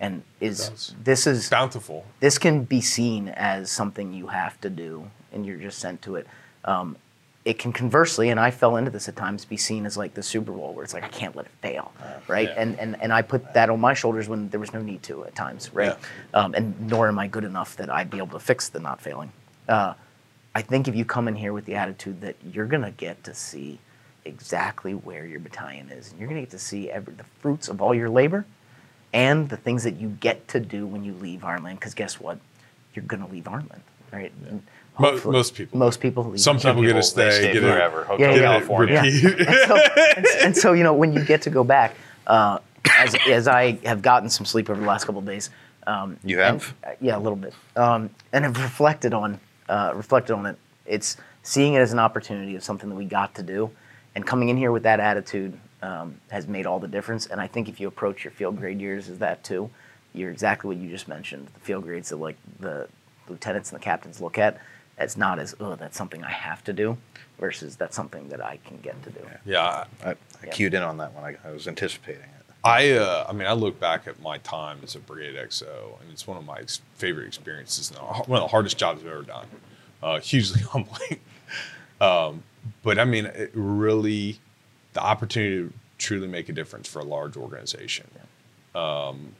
and is this is Bountiful. this can be seen as something you have to do, and you're just sent to it. Um, it can conversely, and I fell into this at times, be seen as like the Super Bowl, where it's like I can't let it fail, right? Yeah. And and and I put that on my shoulders when there was no need to at times, right? Um, and nor am I good enough that I'd be able to fix the not failing. Uh, I think if you come in here with the attitude that you're gonna get to see exactly where your battalion is, and you're gonna get to see every, the fruits of all your labor, and the things that you get to do when you leave Arnland. Because guess what? You're gonna leave Arnland, right? And Mo- hopefully- most people. Most people leave. Some Some people get to stay, they stay get a- forever. Hotel Yeah, yeah. California. Yeah. And, so, and, and so, you know, when you get to go back, uh, as, as I have gotten some sleep over the last couple of days. Um, You and- have? uh, yeah, a little bit. Um, and have reflected on uh, reflected on it. It's seeing it as an opportunity of something that we got to do, and coming in here with that attitude um, has made all the difference. And I think if you approach your field grade years as that too, you're exactly what you just mentioned. The field grades that like the lieutenants and the captains look at, it's not as oh that's something I have to do, versus that's something that I can get to do. Yeah, I, I Yeah. cued in on that one. I, I was anticipating it. I, uh, I mean, I look back at my time as a brigade XO, and it's one of my ex- favorite experiences. and One of the hardest jobs I've ever done. Uh, hugely humbling, um, but I mean, it really, the opportunity to truly make a difference for a large organization. Um,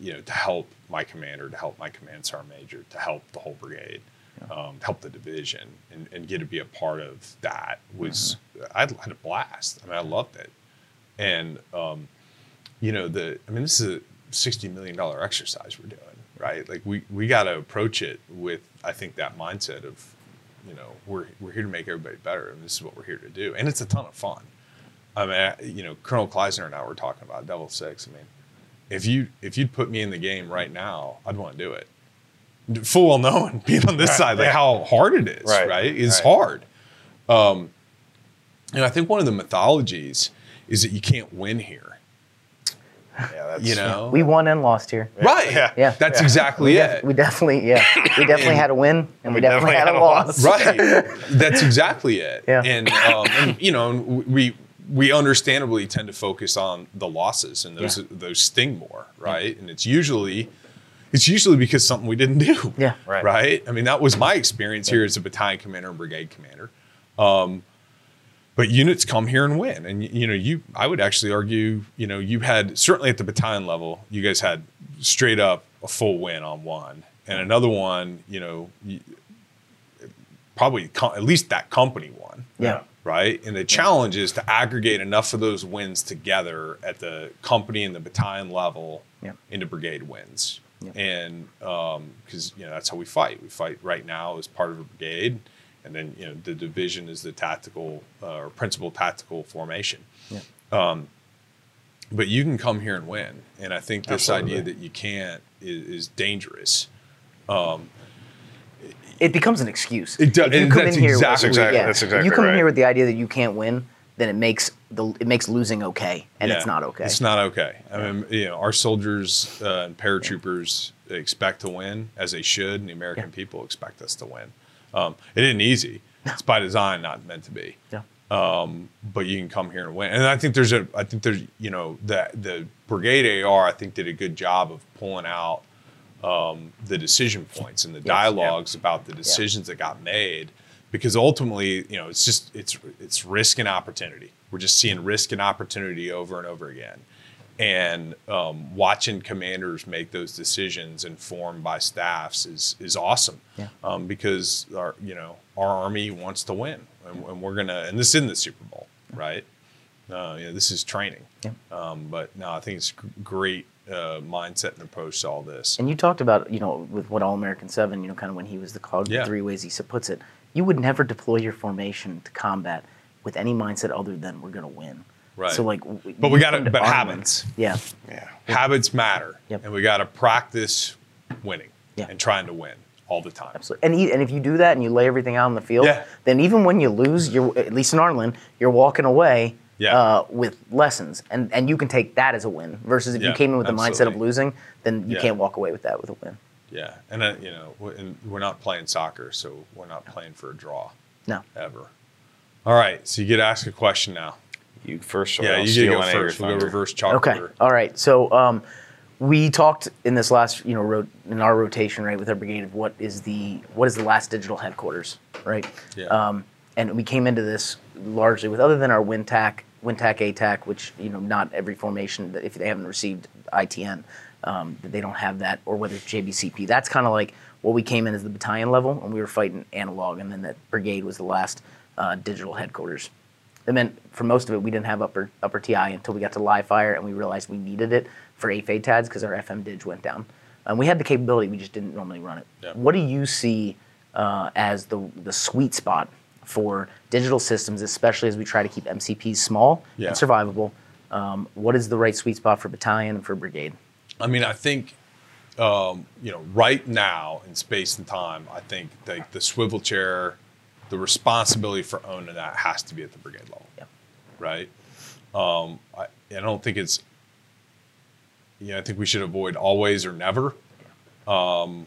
you know, to help my commander, to help my command sergeant major, to help the whole brigade, um, help the division, and, and get to be a part of that was I had a blast. I mean, I loved it, and um, you know the i mean this is a 60 million dollar exercise we're doing right? Like we we got to approach it with i think that mindset of you know we're we're here to make everybody better and this is what we're here to do. And it's a ton of fun. I mean I, you know colonel kleisner and i were talking about devil six. I mean if you if you'd put me in the game right now i'd want to do it full well knowing being on this side like how hard it is right, Right, it's right. hard um and i think one of the mythologies is that you can't win here Yeah, that's, you know We won and lost here. right Yeah. Yeah. that's Yeah. exactly We, it we definitely, yeah, we definitely had a win and we, definitely, had, a loss. right that's exactly it Yeah. and, um, and you know we we understandably tend to focus on the losses and those Yeah. those sting more right and it's usually it's usually because something we didn't do. Yeah. Right. right? I mean that was my experience here as a battalion commander and brigade commander. Um, but units come here and win. And you know you i would actually argue you know you had certainly at the battalion level you guys had straight up a full win on one. And another one you know you, probably co- at least that company won. Yeah. right? And the challenge is to aggregate enough of those wins together at the company and the battalion level Yeah. into brigade wins Yeah. and because you know that's how we fight we fight right now as part of a brigade and then you know the division is the tactical uh, or principal tactical formation Yeah. um, but you can come here and win and i think this Absolutely. idea that you can't is, is dangerous It becomes an excuse. It do- If you come in here, with- exactly- exactly- yeah, you come in here with the idea that you can't win, then it makes the it makes losing okay, and it's not okay. It's not okay. I mean, you know, our soldiers uh, and paratroopers expect to win, as they should, and the American Yeah. people expect us to win. Um, it isn't easy. It's by design, not meant to be. Yeah. But you can come here and win. And I think there's a, I think there's, you know, the the brigade AR, I think did a good job of pulling out um, the decision points and the dialogues about the decisions that got made, because ultimately, you know, it's just it's it's risk and opportunity. We're just seeing risk and opportunity over and over again. And um, watching commanders make those decisions informed by staffs is is awesome. Yeah. Um, because our you know our army wants to win, and, and we're gonna. And this isn't the Super Bowl, right? Uh, you know, this is training. Yeah. Um, but no, I think it's great uh, mindset and approach to all this. And you talked about, you know, with what All American Seven, you know, kind of when he was the cog, Yeah. the three ways he puts it. You would never deploy your formation to combat with any mindset other than we're going to win. Right. So like, But we gotta- but armament- habits. Yeah. Yeah. Habits matter, Yep. and we got to practice winning Yeah. and trying to win all the time. Absolutely. And, e- and if you do that and you lay everything out on the field, Yeah. then even when you lose, you're at least in Arnland, you're walking away Yeah. uh, with lessons, and and you can take that as a win. Versus if you came in with the mindset of losing, then you Yeah. can't walk away with that with a win. Yeah, and uh, you know, w- and we're not playing soccer, so we're not playing for a draw No. ever. All right, so you get to ask a question now. You first. or yeah, I'll you get to steal go any of your first. We'll go reverse chalk Okay. order. All right. So um, we talked in this last, you know, ro- in our rotation, right, with our brigade of what is the what is the last digital headquarters, right? Yeah. Um, and we came into this largely with other than our WinTAK, WinTAK ATAK, which you know not every formation that if they haven't received ITN, um, they don't have that, or whether it's JBCP. That's kind of like what we came in as the battalion level, and we were fighting analog, and then that brigade was the last uh, digital headquarters. It meant for most of it, we didn't have upper upper TI until we got to live fire, and we realized we needed it for AFATDS because our FM dig went down. And we had the capability, we just didn't normally run it. Yeah. What do you see uh, as the the sweet spot for digital systems, especially as we try to keep MCPs small Yeah. and survivable? Um, what is the right sweet spot for battalion and for brigade? I mean, I think, um, you know, right now in space and time, I think like the swivel chair, the responsibility for owning that has to be at the brigade level, right? Um, I, I don't think it's, you know, I think we should avoid always or never. Um,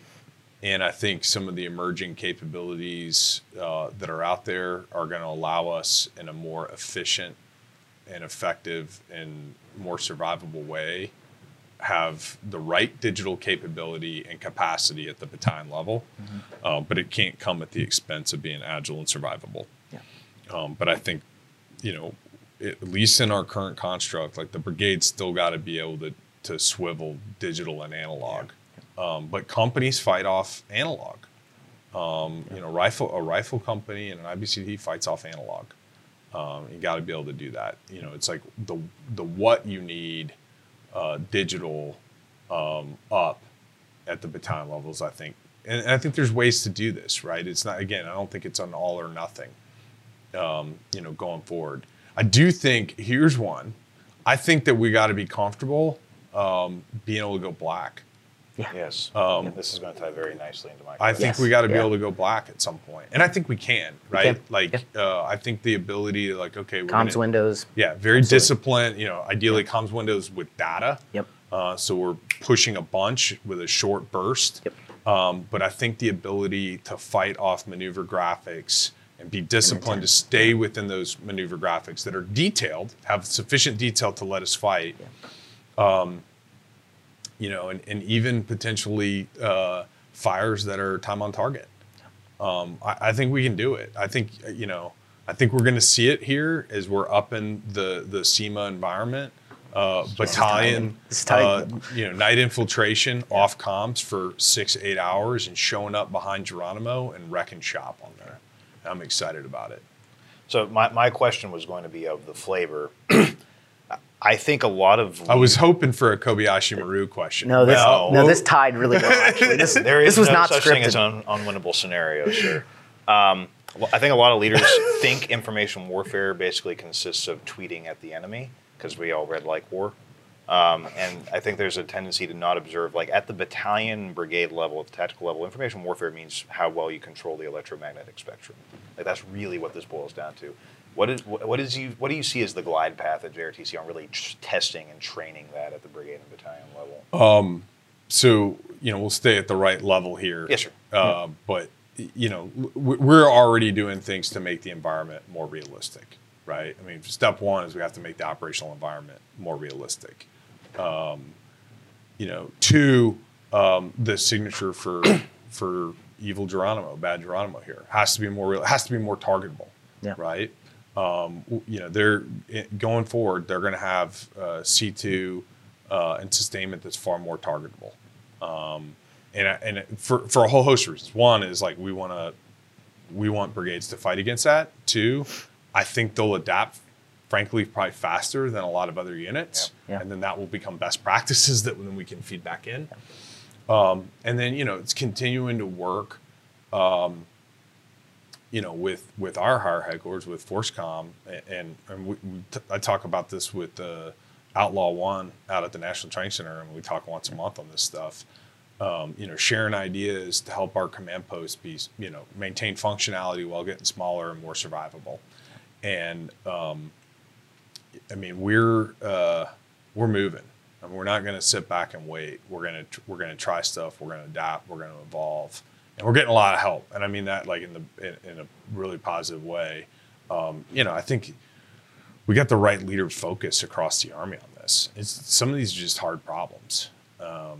and I think some of the emerging capabilities uh, that are out there are going to allow us in a more efficient and effective and more survivable way have the right digital capability and capacity at the battalion level, uh, but it can't come at the expense of being agile and survivable. Yeah. Um, but I think, you know, at least in our current construct, like the brigade's still got to be able to, to swivel digital and analog. Um, but companies fight off analog. Um, you know, rifle a rifle company and an IBCT fights off analog. Um, you got to be able to do that. You know, it's like the the what you need uh, digital um, up at the battalion levels. I think, and I think there's ways to do this. Right? It's not again. I don't think it's an all or nothing. Um, you know, going forward, I do think here's one. I think that we got to be comfortable um, being able to go black. Yes. Um, Yeah, this is going to tie very nicely into my. I think Yes, we got to be yeah. able to go black at some point, and I think we can, right? can, Like, uh, I think the ability to like, okay, we're Comms gonna- windows. yeah, very Absolutely. disciplined. You know, ideally comms windows with data. Yep. Uh, so we're pushing a bunch with a short burst. Yep. Um, but I think the ability to fight off maneuver graphics and be disciplined to stay within those maneuver graphics that are detailed, have sufficient detail to let us fight. Um, you know, and, and even potentially uh, fires that are time on target. Um, I, I think we can do it. I think you know. I think we're going to see it here as we're up in the the CEMA environment. Uh, battalion, This is tight. uh, you know, night infiltration off comms for six eight hours and showing up behind Geronimo and wrecking shop on there. I'm excited about it. So my, my question was going to be of the flavor. I think a lot of I was hoping for a Kobayashi Maru question. No, this No. no, this tied really well. Actually, this, there is this was no not such scripted. thing as un, unwinnable scenario. Sure. Um, well, I think a lot of leaders think information warfare basically consists of tweeting at the enemy because we all read like war. Um, and I think there's a tendency to not observe, like at the battalion, brigade level, at the tactical level, information warfare means how well you control the electromagnetic spectrum. Like that's really what this boils down to. What is what what is you what do you see as the glide path at JRTC on really tr- testing and training that at the brigade and battalion level? so you know we'll stay at the right level here. Yes, sir. Uh, but you know we're already doing things to make the environment more realistic, right? I mean, step one is we have to make the operational environment more realistic. Um, you know, two, um, the signature for for evil Geronimo, bad Geronimo here has to be more real. Has to be more targetable, Yeah. right? Um, you know, they're going forward. They're going to have uh, C two uh, and sustainment that's far more targetable. Um, and and for for a whole host of reasons. One is like we want to we want brigades to fight against that. Two, I think they'll adapt, frankly, probably faster than a lot of other units, Yeah. and then that will become best practices that then we can feed back in. Um, and then you know it's continuing to work, um, you know, with with our higher headquarters with FORSCOM, and and we, we t- I talk about this with uh, Outlaw One out at the National Training Center, and we talk once a month on this stuff um, you know, sharing ideas to help our command posts be, you know, maintain functionality while getting smaller and more survivable. And um, I mean, we're uh, we're moving. I mean, we're not going to sit back and wait. We're gonna tr- we're gonna try stuff. We're gonna adapt. We're gonna evolve, and we're getting a lot of help. And I mean that like in the in, in a really positive way. Um, you know, I think we got the right leader focus across the army on this. It's some of these are just hard problems. Um,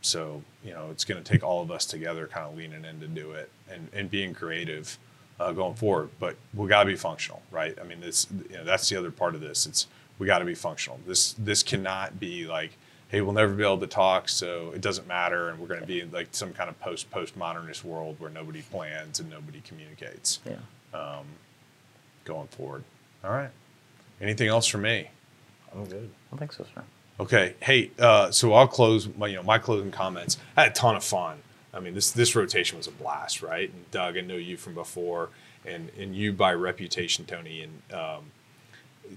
so, you know, it's going to take all of us together kind of leaning in to do it and, and being creative uh, going forward. But we got to be functional, right? I mean, this, you know, that's the other part of this. It's, we got to be functional. This, this cannot be like, hey, we'll never be able to talk, so it doesn't matter. And we're going to be in like some kind of post, postmodernist world where nobody plans and nobody communicates Yeah. going forward. All right. Anything else for me? I'm good. I think so, sir. Okay. Hey, uh, so I'll close my, you know, my closing comments. I had a ton of fun. I mean, this this rotation was a blast, right? And Doug, I know you from before, and and you by reputation, Tony. And um,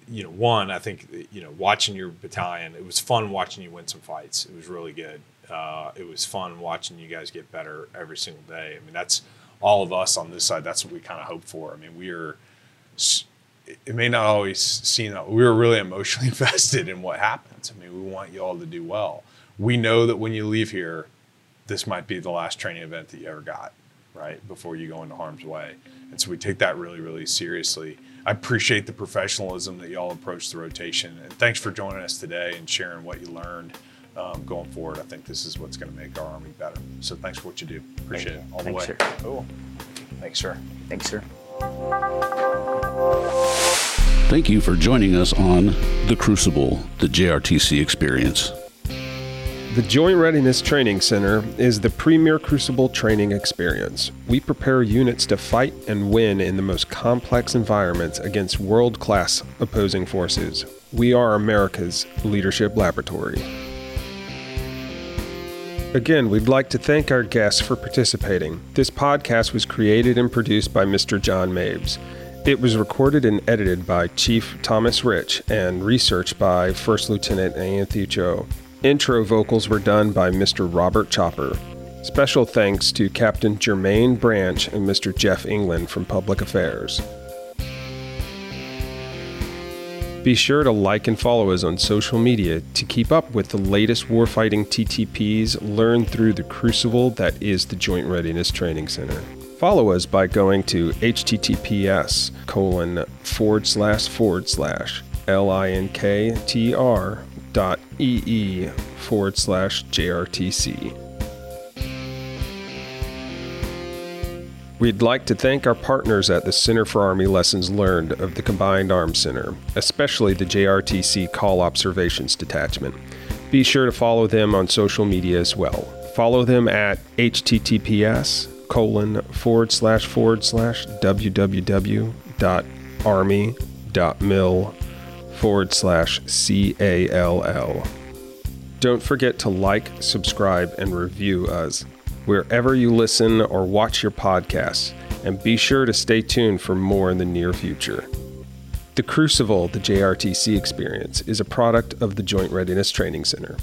you know, one, I think you know, watching your battalion, it was fun watching you win some fights. It was really good. Uh, it was fun watching you guys get better every single day. I mean, that's all of us on this side. That's what we kind of hope for. I mean, we are it may not always seem that we were really emotionally invested in what happens. I mean, we want you all to do well. We know that when you leave here, this might be the last training event that you ever got, right? Before you go into harm's way. And so we take that really, really seriously. I appreciate the professionalism that y'all approach the rotation. And thanks for joining us today and sharing what you learned um, going forward. I think this is what's going to make our Army better. So thanks for what you do. Appreciate it all the Thanks, way. sir. Cool. Thanks, sir. Thanks, sir. Thank you for joining us on The Crucible, the JRTC experience. The Joint Readiness Training Center is the premier crucible training experience. We prepare units to fight and win in the most complex environments against world class opposing forces. We are America's leadership laboratory. Again, we'd like to thank our guests for participating. This podcast was created and produced by Mr. John Mabes. It was recorded and edited by Chief Thomas Rich and researched by First Lieutenant Anthony Cho. Intro vocals were done by Mr. Robert Chopper. Special thanks to Captain Jermaine Branch and Mr. Jeff England from Public Affairs. Be sure to like and follow us on social media to keep up with the latest warfighting TTPs learned through the crucible that is the Joint Readiness Training Center. Follow us by going to https colon forward slash forward slash linktr dot ee forward slash jrtc. We'd like to thank our partners at the Center for Army Lessons Learned of the Combined Arms Center, especially the JRTC Call Observations Detachment. Be sure to follow them on social media as well. Follow them at https colon forward slash forward slash www.army.mil forward slash C-A-L-L. Don't forget to like, subscribe, and review us wherever you listen or watch your podcasts, and be sure to stay tuned for more in the near future. The Crucible, the JRTC experience, is a product of the Joint Readiness Training Center.